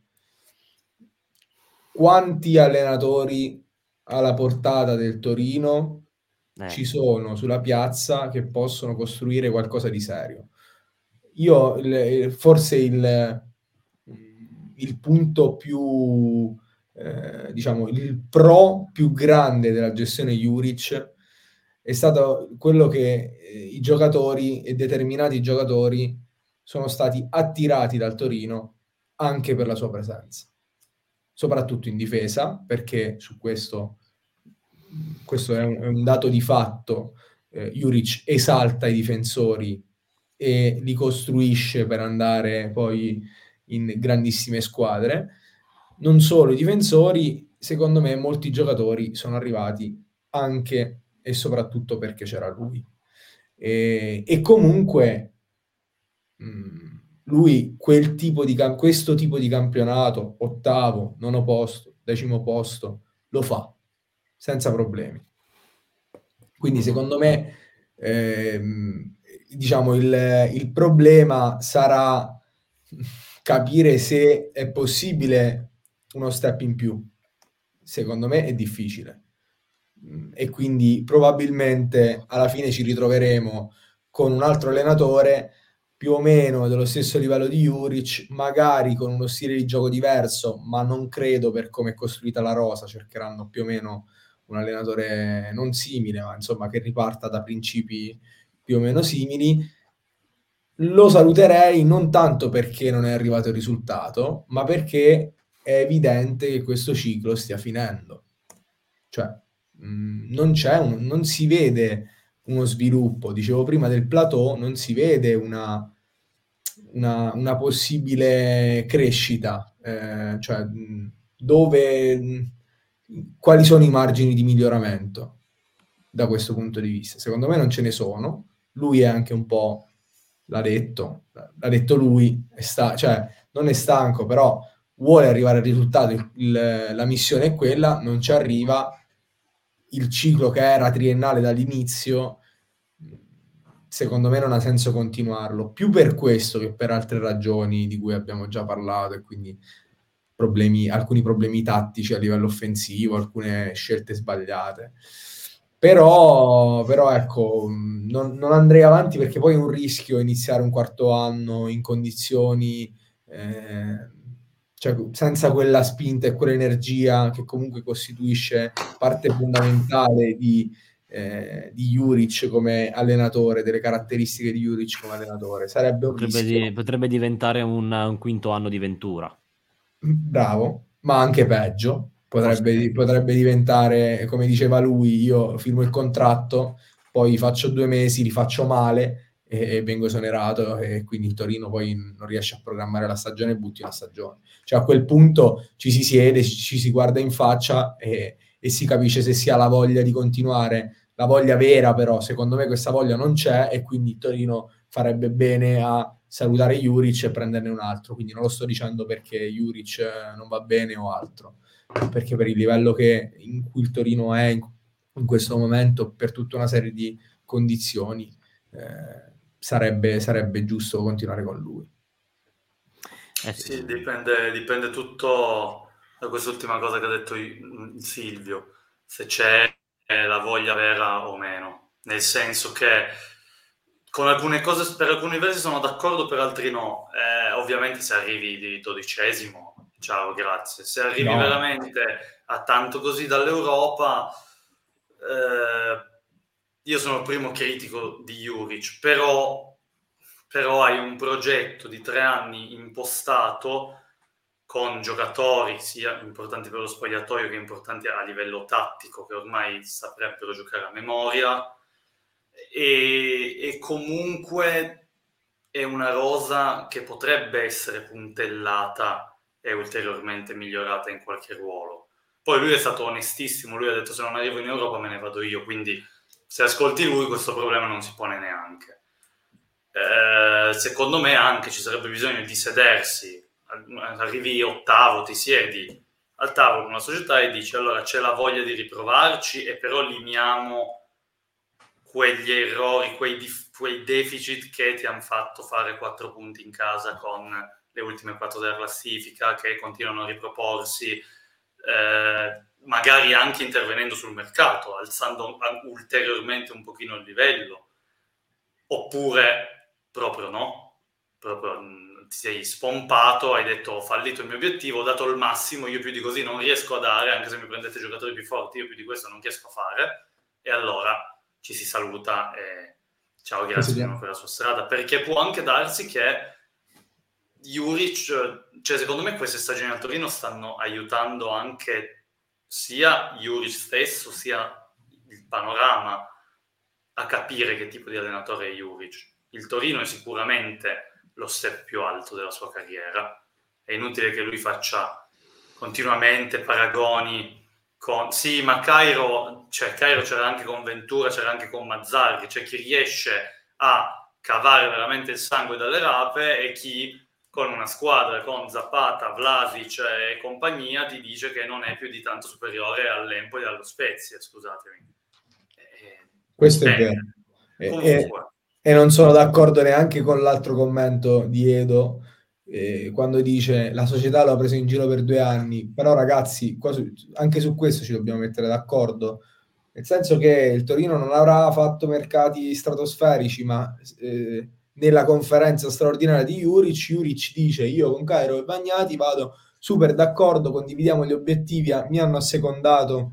quanti allenatori alla portata del Torino eh. ci sono sulla piazza che possono costruire qualcosa di serio. Io il, forse il, il punto più eh, diciamo, il pro più grande della gestione Juric è stato quello che eh, i giocatori e determinati giocatori sono stati attirati dal Torino anche per la sua presenza, soprattutto in difesa, perché su questo, questo è un, è un dato di fatto, eh, Juric esalta i difensori e li costruisce per andare poi in grandissime squadre non solo i difensori, secondo me molti giocatori sono arrivati anche e soprattutto perché c'era lui. E, e comunque mh, mm, lui quel tipo di, questo tipo di campionato, ottavo, nono posto, decimo posto, lo fa senza problemi. Quindi secondo me ehm, diciamo il, il problema sarà capire se è possibile uno step in più. Secondo me è difficile. Mm, e quindi probabilmente alla fine ci ritroveremo con un altro allenatore più o meno dello stesso livello di Juric, magari con uno stile di gioco diverso, ma non credo per come è costruita la rosa, cercheranno più o meno un allenatore non simile, ma insomma che riparta da principi più o meno simili. Lo saluterei non tanto perché non è arrivato il risultato, ma perché è evidente che questo ciclo stia finendo. Cioè, mh, mm, non, c'è un, non si vede uno sviluppo. Dicevo prima del plateau, non si vede una, una, una possibile crescita. Eh, cioè, mm, dove, mm, quali sono i margini di miglioramento da questo punto di vista? Secondo me non ce ne sono. Lui è anche un po', l'ha detto, l'ha detto lui, sta, cioè, non è stanco, però vuole arrivare al risultato, il, il, la missione è quella, non ci arriva, il ciclo che era triennale dall'inizio, secondo me non ha senso continuarlo, più per questo che per altre ragioni di cui abbiamo già parlato e quindi problemi, alcuni problemi tattici a livello offensivo, alcune scelte sbagliate. Però, però ecco, non, non, andrei avanti perché poi è un rischio iniziare un quarto anno in condizioni eh, cioè senza quella spinta e quell'energia che comunque costituisce parte fondamentale di, eh, di Juric come allenatore, delle caratteristiche di Juric come allenatore. Sarebbe un potrebbe, di, potrebbe diventare un, un, quinto anno di Ventura. Bravo, ma anche peggio. Potrebbe, potrebbe diventare, come diceva lui, io firmo il contratto, poi faccio due mesi, li faccio male e, e vengo esonerato e quindi il Torino poi non riesce a programmare la stagione e butti la stagione. Cioè a quel punto ci si siede, ci si guarda in faccia e, e si capisce se si ha la voglia di continuare, la voglia vera però, secondo me questa voglia non c'è e quindi Torino farebbe bene a salutare Juric e prenderne un altro. Quindi non lo sto dicendo perché Juric eh, non va bene o altro, perché per il livello che, in cui il Torino è in, in questo momento, per tutta una serie di condizioni, eh, sarebbe, sarebbe giusto continuare con lui. Eh sì, sì dipende, dipende, tutto da quest'ultima cosa che ha detto Silvio, se c'è la voglia vera o meno, nel senso che con alcune cose, per alcuni versi sono d'accordo, per altri no. Eh, ovviamente se arrivi di dodicesimo, ciao, grazie. Se arrivi no. veramente a tanto così dall'Europa, eh, io sono il primo critico di Juric, però, però hai un progetto di tre anni impostato con giocatori sia importanti per lo spogliatoio che importanti a livello tattico, che ormai saprebbero giocare a memoria e, e comunque è una rosa che potrebbe essere puntellata e ulteriormente migliorata in qualche ruolo. Poi lui è stato onestissimo, lui ha detto se non arrivo in Europa me ne vado io, quindi se ascolti lui questo problema non si pone neanche. Eh, secondo me anche ci sarebbe bisogno di sedersi, arrivi ottavo, ti siedi al tavolo con una società e dici allora c'è la voglia di riprovarci e però limiamo quegli errori, quei, dif- quei deficit che ti hanno fatto fare quattro punti in casa con le ultime quattro della classifica, che continuano a riproporsi, eh, magari anche intervenendo sul mercato, alzando ulteriormente un pochino il livello, oppure proprio no, proprio mm, ti sei spompato, hai detto ho fallito il mio obiettivo, ho dato il massimo, io più di così non riesco a dare, anche se mi prendete giocatori più forti, io più di questo non riesco a fare, e allora ci si saluta e ciao, grazie per la sua strada, perché può anche darsi che Juric, cioè secondo me queste stagioni al Torino stanno aiutando anche sia Juric stesso, sia il panorama a capire che tipo di allenatore è Juric. Il Torino è sicuramente lo step più alto della sua carriera, è inutile che lui faccia continuamente paragoni con, sì, ma Cairo, cioè Cairo c'era anche con Ventura, c'era anche con Mazzarri, c'è chi riesce a cavare veramente il sangue dalle rape e chi con una squadra con Zapata, Vlasic e compagnia ti dice che non è più di tanto superiore all'Empoli e allo Spezia, scusatemi. Eh, Questo è vero. E, e, e non sono d'accordo neanche con l'altro commento di Edo eh, quando dice la società l'ha preso in giro per due anni, però ragazzi, su, anche su questo ci dobbiamo mettere d'accordo, nel senso che il Torino non avrà fatto mercati stratosferici, ma eh, nella conferenza straordinaria di Juric, Juric dice io con Cairo e Bagnati vado super d'accordo, condividiamo gli obiettivi, mi hanno assecondato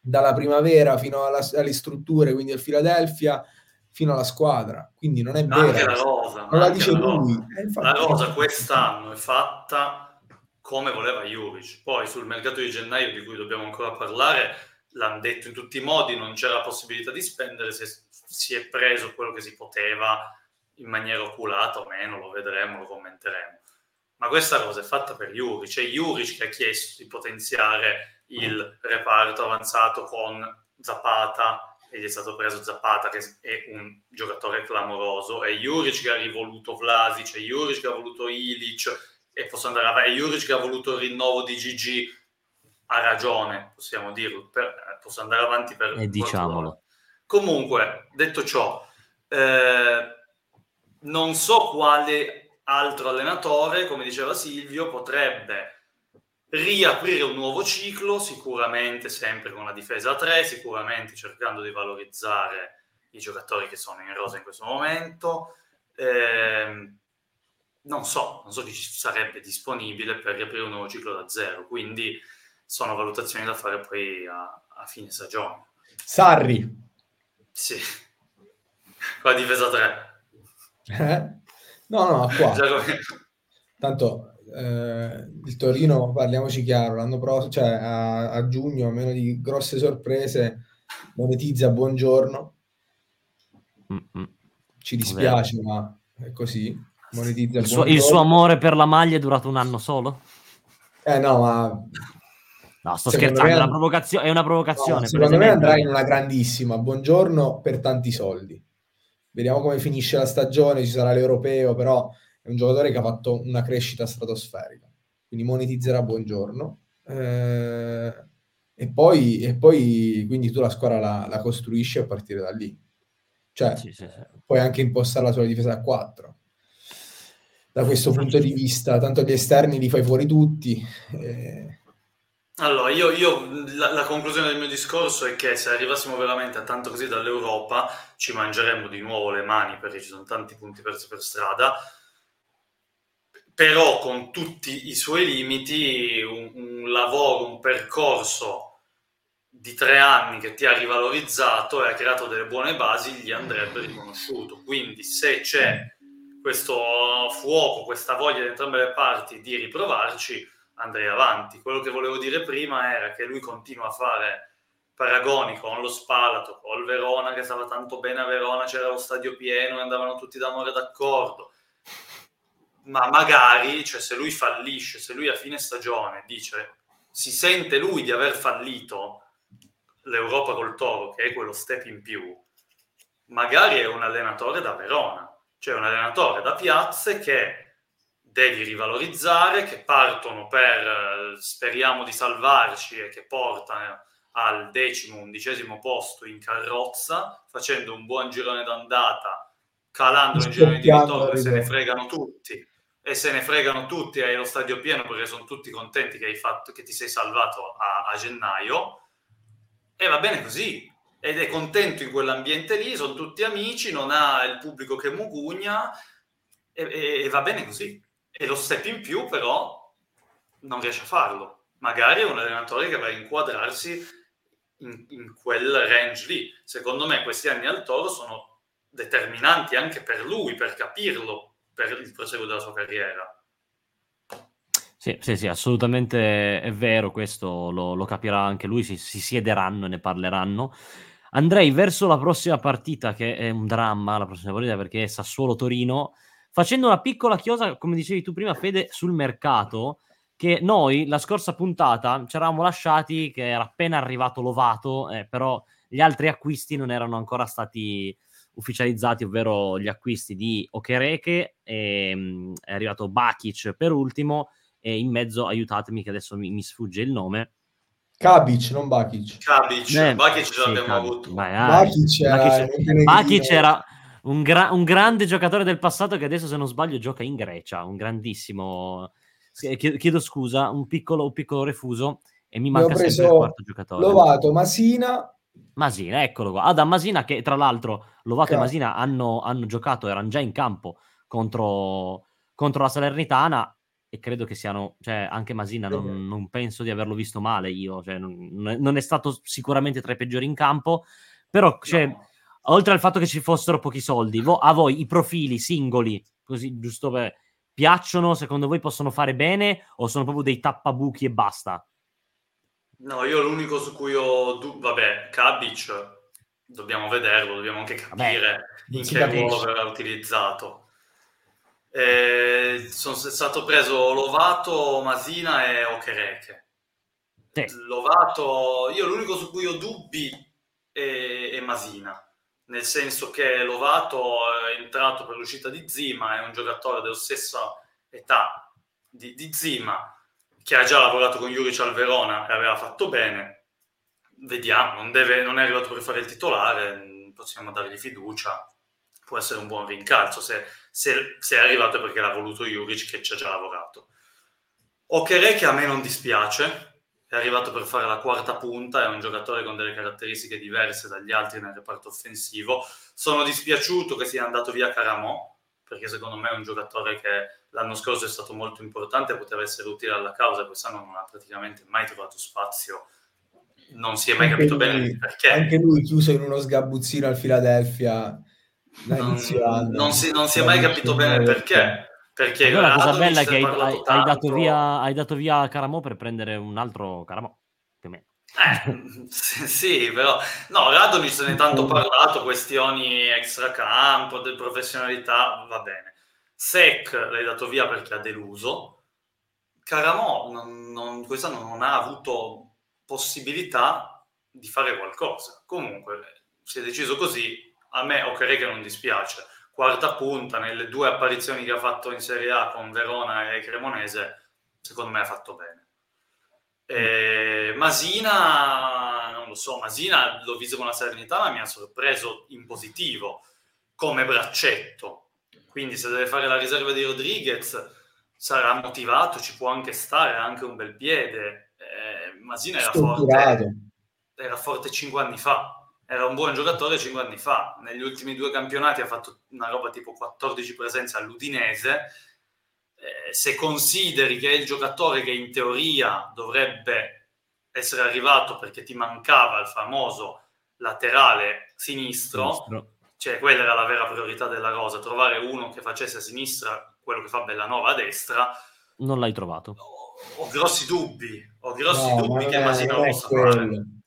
dalla primavera fino alla, alle strutture, quindi al Philadelphia, fino alla squadra, quindi non è vero. Anche la rosa, non la dice la lui. Rosa. Eh, la rosa quest'anno è fatta come voleva Juric. Poi sul mercato di gennaio di cui dobbiamo ancora parlare, l'hanno detto in tutti i modi, non c'era possibilità di spendere, se si è preso quello che si poteva in maniera oculata o meno, lo vedremo, lo commenteremo. Ma questa cosa è fatta per Juric, è Juric che ha chiesto di potenziare il reparto avanzato con Zapata, e gli è stato preso Zapata che è un giocatore clamoroso. E Juric che ha rivoluto Vlasic e Juric che ha voluto Ilic e posso andare avanti e Juric che ha voluto il rinnovo di GG ha ragione possiamo dirlo per, posso andare avanti per e diciamolo. comunque detto ciò eh, non so quale altro allenatore come diceva Silvio potrebbe riaprire un nuovo ciclo, sicuramente sempre con la difesa a 3, sicuramente cercando di valorizzare i giocatori che sono in rosa in questo momento. Eh, non so, non so chi ci sarebbe disponibile per riaprire un nuovo ciclo da zero, quindi sono valutazioni da fare poi a, a fine stagione. Sarri. Sì, con la difesa 3. Eh? No, no, qua. Tanto eh, il Torino, parliamoci chiaro, l'anno prossimo, cioè a, a, giugno, a meno di grosse sorprese, monetizza buongiorno. Mm-hmm. Ci dispiace, Vero. ma è così. Monetizza il suo, il suo, amore per la maglia è durato un anno solo? Eh no, ma... No, sto scherzando, me... è, una provocazio- è una provocazione. No, secondo me andrà in una grandissima. Buongiorno per tanti soldi. Vediamo come finisce la stagione, ci sarà l'europeo, però è un giocatore che ha fatto una crescita stratosferica, quindi monetizzerà buongiorno. Eh, e, poi, e poi quindi tu la squadra la, la costruisci a partire da lì. Cioè, sì, sì, sì. puoi anche impostare la tua difesa a 4. Da questo punto di vista, tanto gli esterni li fai fuori tutti. Eh, Allora, io, io la, la, conclusione del mio discorso è che se arrivassimo veramente a tanto così dall'Europa ci mangeremmo di nuovo le mani perché ci sono tanti punti persi per strada, però con tutti i suoi limiti un, un lavoro, un percorso di tre anni che ti ha rivalorizzato e ha creato delle buone basi gli andrebbe riconosciuto. Quindi se c'è questo fuoco, questa voglia di entrambe le parti di riprovarci, andrei avanti. Quello che volevo dire prima era che lui continua a fare paragoni con lo Spalato, con il Verona che stava tanto bene a Verona, c'era lo stadio pieno e andavano tutti d'amore d'accordo. Ma magari, cioè se lui fallisce, se lui a fine stagione dice si sente lui di aver fallito l'Europa col Toro, che è quello step in più, magari è un allenatore da Verona, cioè un allenatore da piazze che devi rivalorizzare, che partono per speriamo di salvarci e che portano al decimo, undicesimo posto in carrozza, facendo un buon girone d'andata, calando in girone di ritorno e se ne fregano tutti. E se ne fregano tutti, hai lo stadio pieno perché sono tutti contenti che, hai fatto, che ti sei salvato a, a gennaio. E va bene così, ed è contento in quell'ambiente lì, sono tutti amici, non ha il pubblico che mugugna e, e, e va bene così e lo step in più però non riesce a farlo. Magari è un allenatore che va a inquadrarsi in, in, quel range lì. Secondo me questi anni al Toro sono determinanti anche per lui, per capirlo, per il proseguo della sua carriera. Sì, sì, sì, assolutamente è vero, questo lo, lo capirà anche lui, si, si, siederanno e ne parleranno. Andrei verso la prossima partita, che è un dramma, la prossima partita perché è Sassuolo-Torino, facendo una piccola chiosa, come dicevi tu prima, Fede, sul mercato, che noi la scorsa puntata ci eravamo lasciati che era appena arrivato Lovato, eh, però gli altri acquisti non erano ancora stati ufficializzati, ovvero gli acquisti di Okereke, e, um, è arrivato Bakic per ultimo, e in mezzo, aiutatemi che adesso mi, mi sfugge il nome, Kabic, non Bakic. Kabic, eh, Bakic ce l'abbiamo avuto. Vai, Bakic, era, Bakic era, un, gra- un, grande giocatore del passato che adesso, se non sbaglio, gioca in Grecia, un grandissimo. Chiedo scusa, un piccolo, un piccolo refuso e mi manca sempre il quarto giocatore. Lovato, Masina. Masina, eccolo qua. Adam Masina, che tra l'altro Lovato Car- e Masina hanno, hanno, giocato, erano già in campo contro, contro la Salernitana e credo che siano, cioè anche Masina non, non penso di averlo visto male io, cioè, non, non, è stato sicuramente tra i peggiori in campo, però cioè, no oltre al fatto che ci fossero pochi soldi, vo- a voi i profili singoli, così giusto per... piacciono, secondo voi possono fare bene o sono proprio dei tappabuchi e basta? No, io l'unico su cui ho... Du- vabbè, Kabic, dobbiamo vederlo, dobbiamo anche capire vabbè, in che ruolo verrà utilizzato. Eh, sono stato preso Lovato, Masina e Okereke. Sì. Lovato, io l'unico su cui ho dubbi è, è Masina nel senso che Lovato è entrato per l'uscita di Zima, è un giocatore della stessa età di, di Zima, che ha già lavorato con Juric al Verona e aveva fatto bene. Vediamo, non, deve, non è arrivato per fare il titolare, possiamo dargli fiducia, può essere un buon rincalzo. Se, se, se è arrivato perché l'ha voluto Juric che ci ha già lavorato. Okere che a me non dispiace, è arrivato per fare la quarta punta, è un giocatore con delle caratteristiche diverse dagli altri nel reparto offensivo. Sono dispiaciuto che sia andato via Caramò, perché secondo me è un giocatore che l'anno scorso è stato molto importante, poteva essere utile alla causa, quest'anno non ha praticamente mai trovato spazio, non si è mai anche capito lui, bene perché. Anche lui chiuso in uno sgabuzzino al Philadelphia. Non, non, si, non si è mai capito bene perché perché allora, la cosa bella è che hai, hai, hai, dato via, hai dato via Caramò per prendere un altro Caramò, più o meno. Eh, sì, sì, però no, Radonic se ne è tanto parlato, questioni extracampo, di professionalità, va bene. Sec l'hai dato via perché ha deluso. Caramò non, non, quest'anno non ha avuto possibilità di fare qualcosa. Comunque, si è deciso così, a me Occherè che non dispiace quarta punta nelle due apparizioni che ha fatto in Serie A con Verona e Cremonese, secondo me ha fatto bene. E Masina, non lo so, Masina l'ho visto con la Serenità, ma mi ha sorpreso in positivo come braccetto. Quindi se deve fare la riserva di Rodriguez sarà motivato, ci può anche stare, ha anche un bel piede. Eh, Masina era forte, era forte 5 anni fa, era un buon giocatore 5 anni fa. Negli ultimi due campionati ha fatto una roba tipo 14 presenze all'Udinese. Eh, se consideri che è il giocatore che in teoria dovrebbe essere arrivato perché ti mancava il famoso laterale sinistro, sinistro. cioè quella era la vera priorità della cosa, trovare uno che facesse a sinistra quello che fa Bellanova a destra. Non l'hai trovato. Ho, ho grossi dubbi, ho grossi no, dubbi che Masino possa fare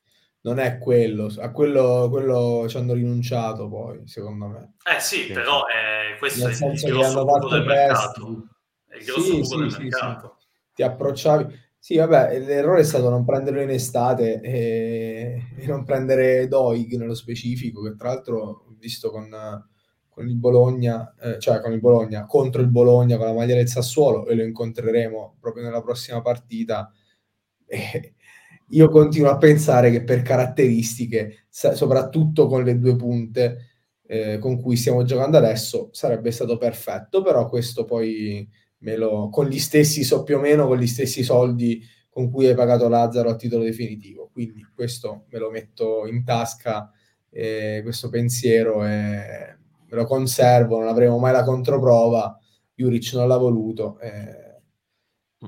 non è quello, a quello, quello ci hanno rinunciato poi, secondo me. Eh sì, sì. però eh, questo Nel è il grosso buco del mercato. È il grosso sì, buco sì, del sì, mercato. Ti approcciavi... Sì, vabbè, l'errore è stato non prenderlo in estate e, e non prendere Doig nello specifico, che tra l'altro ho visto con, con il Bologna, eh, cioè con il Bologna, contro il Bologna con la maglia del Sassuolo e lo incontreremo proprio nella prossima partita. E, io continuo a pensare che per caratteristiche, soprattutto con le due punte eh, con cui stiamo giocando adesso, sarebbe stato perfetto, però questo poi me lo, con gli stessi, so più o meno con gli stessi soldi con cui hai pagato Lazzaro a titolo definitivo. Quindi questo me lo metto in tasca, eh, questo pensiero, e me lo conservo, non avremo mai la controprova. Juric non l'ha voluto. Eh,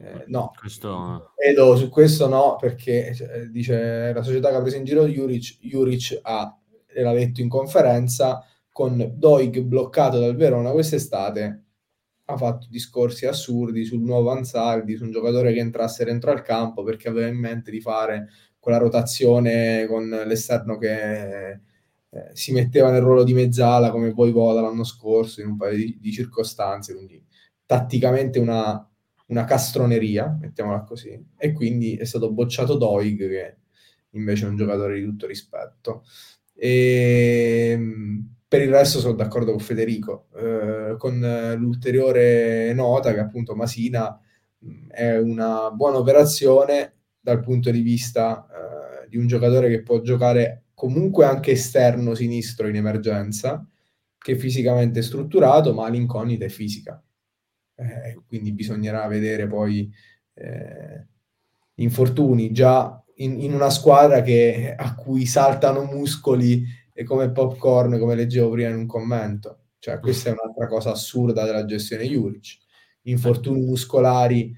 eh, no, questo... Edo, su questo no, perché cioè, dice la società che ha preso in giro Juric, Juric ha, l'ha detto in conferenza, con Doig bloccato dal Verona quest'estate, ha fatto discorsi assurdi sul nuovo Ansaldi, su un giocatore che entrasse dentro al campo perché aveva in mente di fare quella rotazione con l'esterno che eh, si metteva nel ruolo di mezzala come poi Voda l'anno scorso in un paio di, di circostanze, quindi tatticamente una una castroneria, mettiamola così, e quindi è stato bocciato Doig, che invece è un giocatore di tutto rispetto. E, ehm, per il resto sono d'accordo con Federico, eh, con l'ulteriore nota che appunto Masina è una buona operazione dal punto di vista eh, di un giocatore che può giocare comunque anche esterno sinistro in emergenza, che fisicamente è strutturato, ma l'incognita è fisica eh, quindi bisognerà vedere poi eh, infortuni già in, in, una squadra che, a cui saltano muscoli e come popcorn, come leggevo prima in un commento. Cioè, questa è un'altra cosa assurda della gestione Juric. Infortuni muscolari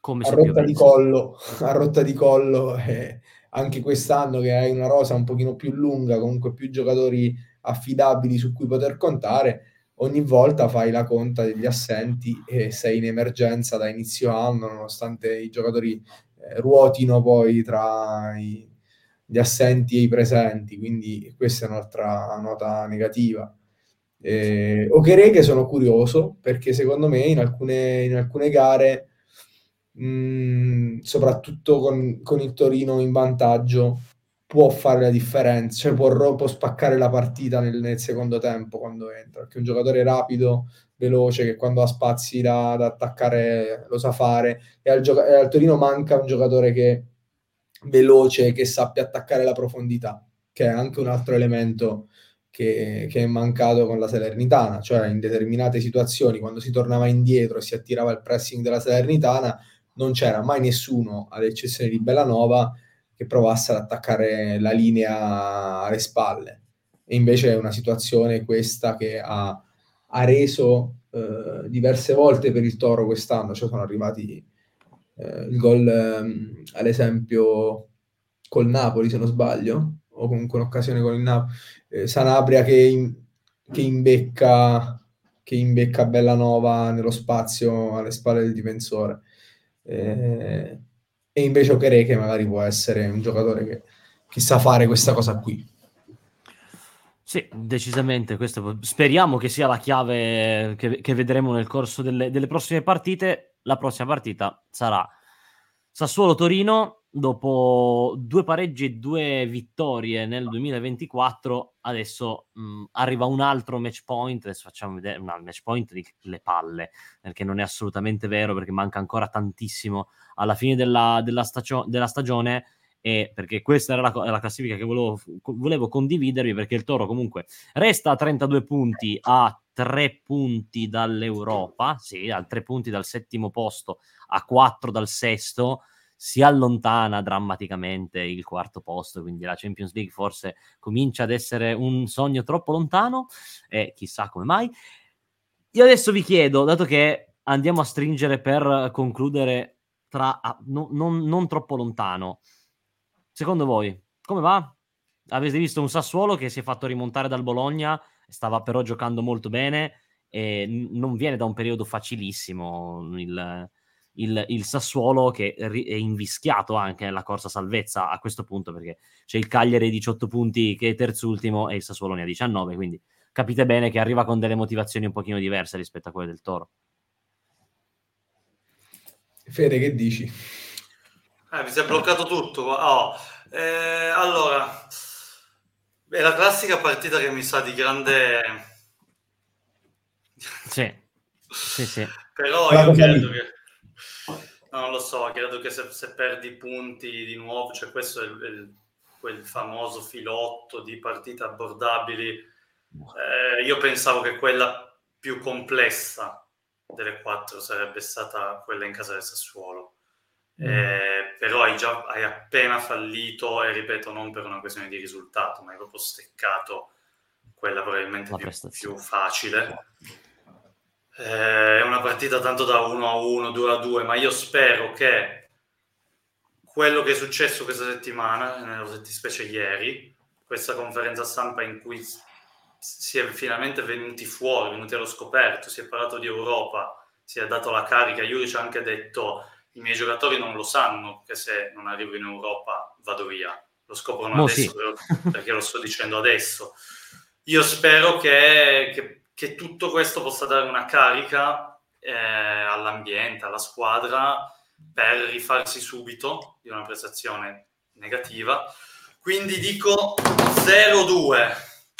come a rotta di collo, a rotta di collo eh, anche quest'anno che hai una rosa un pochino più lunga, comunque più giocatori affidabili su cui poter contare, ogni volta fai la conta degli assenti e sei in emergenza da inizio anno, nonostante i giocatori eh, ruotino poi tra i, gli assenti e i presenti, quindi questa è un'altra nota negativa. Eh, Okereke sono curioso perché secondo me in alcune, in alcune gare, mh, mm, soprattutto con, con il Torino in vantaggio, può fare la differenza, cioè può, può spaccare la partita nel, nel, secondo tempo quando entra, perché un giocatore rapido, veloce, che quando ha spazi da, da attaccare lo sa fare, e al, gioca- e al, Torino manca un giocatore che veloce, che sappia attaccare la profondità, che è anche un altro elemento che, che, è mancato con la Salernitana, cioè in determinate situazioni, quando si tornava indietro e si attirava il pressing della Salernitana, non c'era mai nessuno, ad eccezione di Bellanova, che provasse ad attaccare la linea alle spalle. E invece è una situazione questa che ha, ha reso eh, diverse volte per il Toro quest'anno, cioè sono arrivati eh, il gol eh, ad esempio col Napoli se non sbaglio, o comunque un'occasione con il Napoli, eh, Sanabria che, in, che, imbecca, che imbecca Bellanova nello spazio alle spalle del difensore. Eh, e invece Okere che magari può essere un giocatore che, che sa fare questa cosa qui. Sì, decisamente. Questo, speriamo che sia la chiave che, che vedremo nel corso delle, delle, prossime partite. La prossima partita sarà Sassuolo-Torino. Dopo due pareggi e due vittorie nel 2024, adesso mh, arriva un altro match point. Adesso facciamo vedere un match point di le palle, perché non è assolutamente vero, perché manca ancora tantissimo alla fine della, della, stagio- della stagione e perché questa era la, la classifica che volevo, volevo, condividervi perché il Toro comunque resta a 32 punti a 3 punti dall'Europa sì, a 3 punti dal settimo posto a 4 dal sesto si allontana drammaticamente il quarto posto, quindi la Champions League forse comincia ad essere un sogno troppo lontano e chissà come mai. Io adesso vi chiedo, dato che andiamo a stringere per concludere tra, no, non, non troppo lontano, secondo voi come va? Avete visto un Sassuolo che si è fatto rimontare dal Bologna, stava però giocando molto bene e non viene da un periodo facilissimo il, il, il Sassuolo che è invischiato anche nella corsa salvezza a questo punto perché c'è il Cagliari 18 punti che è terzultimo e il Sassuolo ne ha 19, quindi capite bene che arriva con delle motivazioni un pochino diverse rispetto a quelle del Toro. Fede, che dici? Eh, mi si è bloccato tutto. Oh, eh, allora, è la classica partita che mi sa di grande... Sì, sì, sì. Però io credo che non lo so, credo che se, se, perdi punti di nuovo, cioè questo è il, il, quel famoso filotto di partite abbordabili. Eh, io pensavo che quella più complessa delle quattro sarebbe stata quella in casa del Sassuolo. Mm. Eh, però hai già hai appena fallito e ripeto non per una questione di risultato ma hai proprio steccato quella probabilmente più, più, facile eh, è una partita tanto da 1 a 1, 2 a 2, ma io spero che quello che è successo questa settimana, nello specie ieri, questa conferenza stampa in cui si è finalmente venuti fuori, venuti allo scoperto, si è parlato di Europa, si è dato la carica, Juric ha anche detto i miei giocatori non lo sanno che se non arrivo in Europa vado via, lo scoprono oh, adesso sì. perché lo sto dicendo adesso. Io spero che, che che tutto questo possa dare una carica eh, all'ambiente, alla squadra per rifarsi subito di una prestazione negativa. Quindi dico 0-2.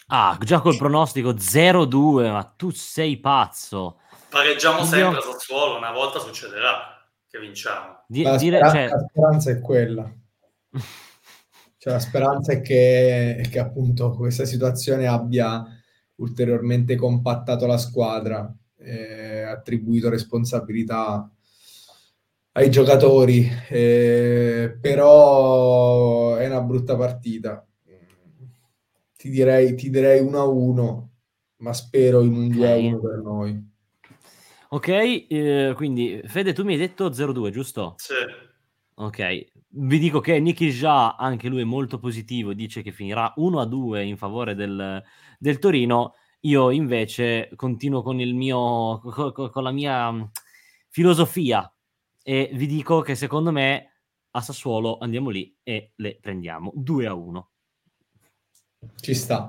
Ah, già col pronostico 0-2, ma tu sei pazzo. Pareggiamo sempre a Sassuolo, una volta succederà che vinciamo. Di- la, dire, speranza, cioè... la speranza è quella. Cioè, la speranza è che, che appunto questa situazione abbia ulteriormente compattato la squadra, eh, attribuito responsabilità ai giocatori, eh, però è una brutta partita. Ti direi, ti direi 1-1, ma spero in un 2-1 per noi. Ok, eh, quindi Fede, tu mi hai detto 0-2, giusto? Sì. Ok, vi dico che Nicky Già, anche lui è molto positivo, dice che finirà 1-2 in favore del, del Torino. Io invece continuo con, il mio, con, con la mia mm, filosofia e vi dico che secondo me a Sassuolo andiamo lì e le prendiamo 2 a 1. Ci sta.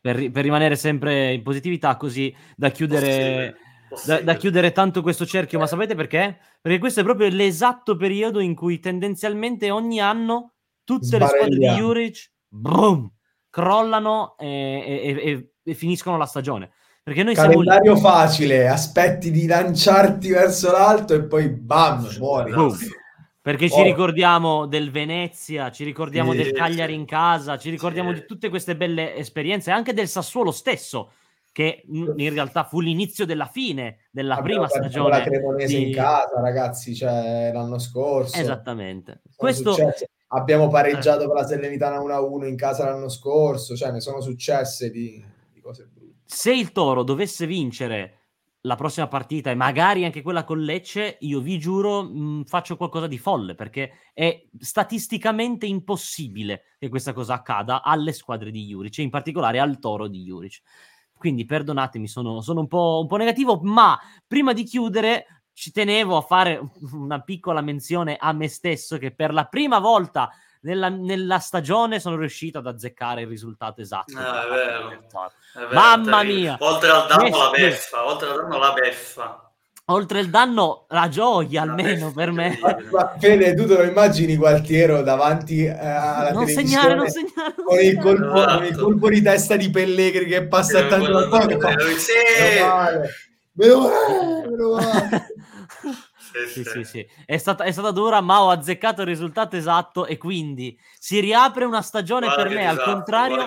Per, per rimanere sempre in positività, così da chiudere, da, da chiudere tanto questo cerchio. Ma sapete perché? Perché questo è proprio l'esatto periodo in cui tendenzialmente ogni anno tutte le squadre di Juric boom, crollano e, e, e, e, finiscono la stagione. Perché noi Calendario siamo... facile, aspetti di lanciarti verso l'alto e poi bam, muori. Boom. Perché ci ricordiamo del Venezia, ci ricordiamo sì, del Cagliari in casa, ci ricordiamo sì. di tutte queste belle esperienze, anche del Sassuolo stesso, che in realtà fu l'inizio della fine della Abbiamo prima stagione. La Cremonese di... in casa, ragazzi, cioè l'anno scorso. Esattamente. Questo, Abbiamo pareggiato eh. con la Salernitana 1-1 in casa l'anno scorso, cioè ne sono successe di, di cose brutte. Se il Toro dovesse vincere la prossima partita e magari anche quella con Lecce, io vi giuro mh, faccio qualcosa di folle perché è statisticamente impossibile che questa cosa accada alle squadre di Juric, in particolare al Toro di Juric. Quindi perdonatemi, sono, sono un, po', un po' negativo, ma prima di chiudere ci tenevo a fare una piccola menzione a me stesso che per la prima volta nella, nella stagione sono riuscito ad azzeccare il risultato esatto. Ah, è, vero. è vero. Mamma mia! Oltre al danno la beffa, oltre al danno la beffa. Oltre il danno, la gioia almeno per me. Fede, tu te lo immagini Gualtiero davanti eh, alla non segnare, non segnare, non con, il colpo, esatto. con, il colpo, di testa di Pellegrini che passa che tanto la Sì! Meno male, meno male. sì, sì, sì. È, stata, è stata dura, ma ho azzeccato il risultato esatto e quindi si riapre una stagione Guarda per me. disastro, al contrario,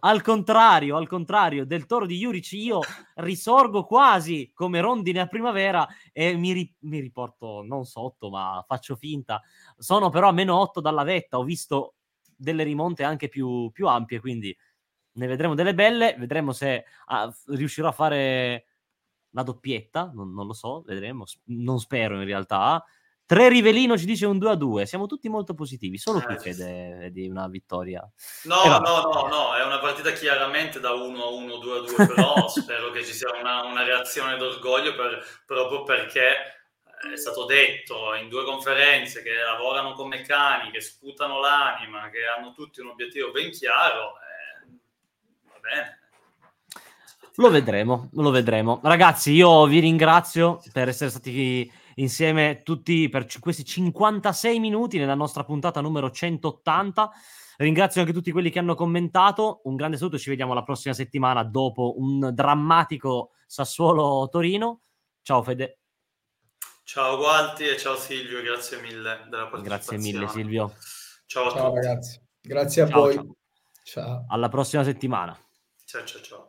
al contrario, al contrario del toro di Juric, io risorgo quasi come rondine a primavera e mi, ri- mi riporto non sotto, ma faccio finta. Sono però a meno 8 dalla vetta. Ho visto delle rimonte anche più, più ampie, quindi ne vedremo delle belle. Vedremo se ah, riuscirò a fare la doppietta, non, non, lo so, vedremo, non spero in realtà. Tre Rivelino ci dice un 2 a 2. Siamo tutti molto positivi. Solo qui Fede di una vittoria. No, no, no, no, è una partita chiaramente da 1 a 1, 2 a 2. Però spero che ci sia una, una reazione d'orgoglio per, proprio perché è stato detto in due conferenze che lavorano come cani, che sputano l'anima, che hanno tutti un obiettivo ben chiaro. Eh, va bene. Lo vedremo, lo vedremo. Ragazzi, io vi ringrazio per essere stati insieme tutti per questi 56 minuti nella nostra puntata numero 180. Ringrazio anche tutti quelli che hanno commentato. Un grande saluto, ci vediamo la prossima settimana dopo un drammatico Sassuolo-Torino. Ciao Fede. Ciao Gualti e ciao Silvio, grazie mille della partecipazione. Grazie mille Silvio. Ciao a ciao, tutti. ragazzi, grazie a ciao, voi. Ciao. ciao. Alla prossima settimana. Ciao ciao ciao.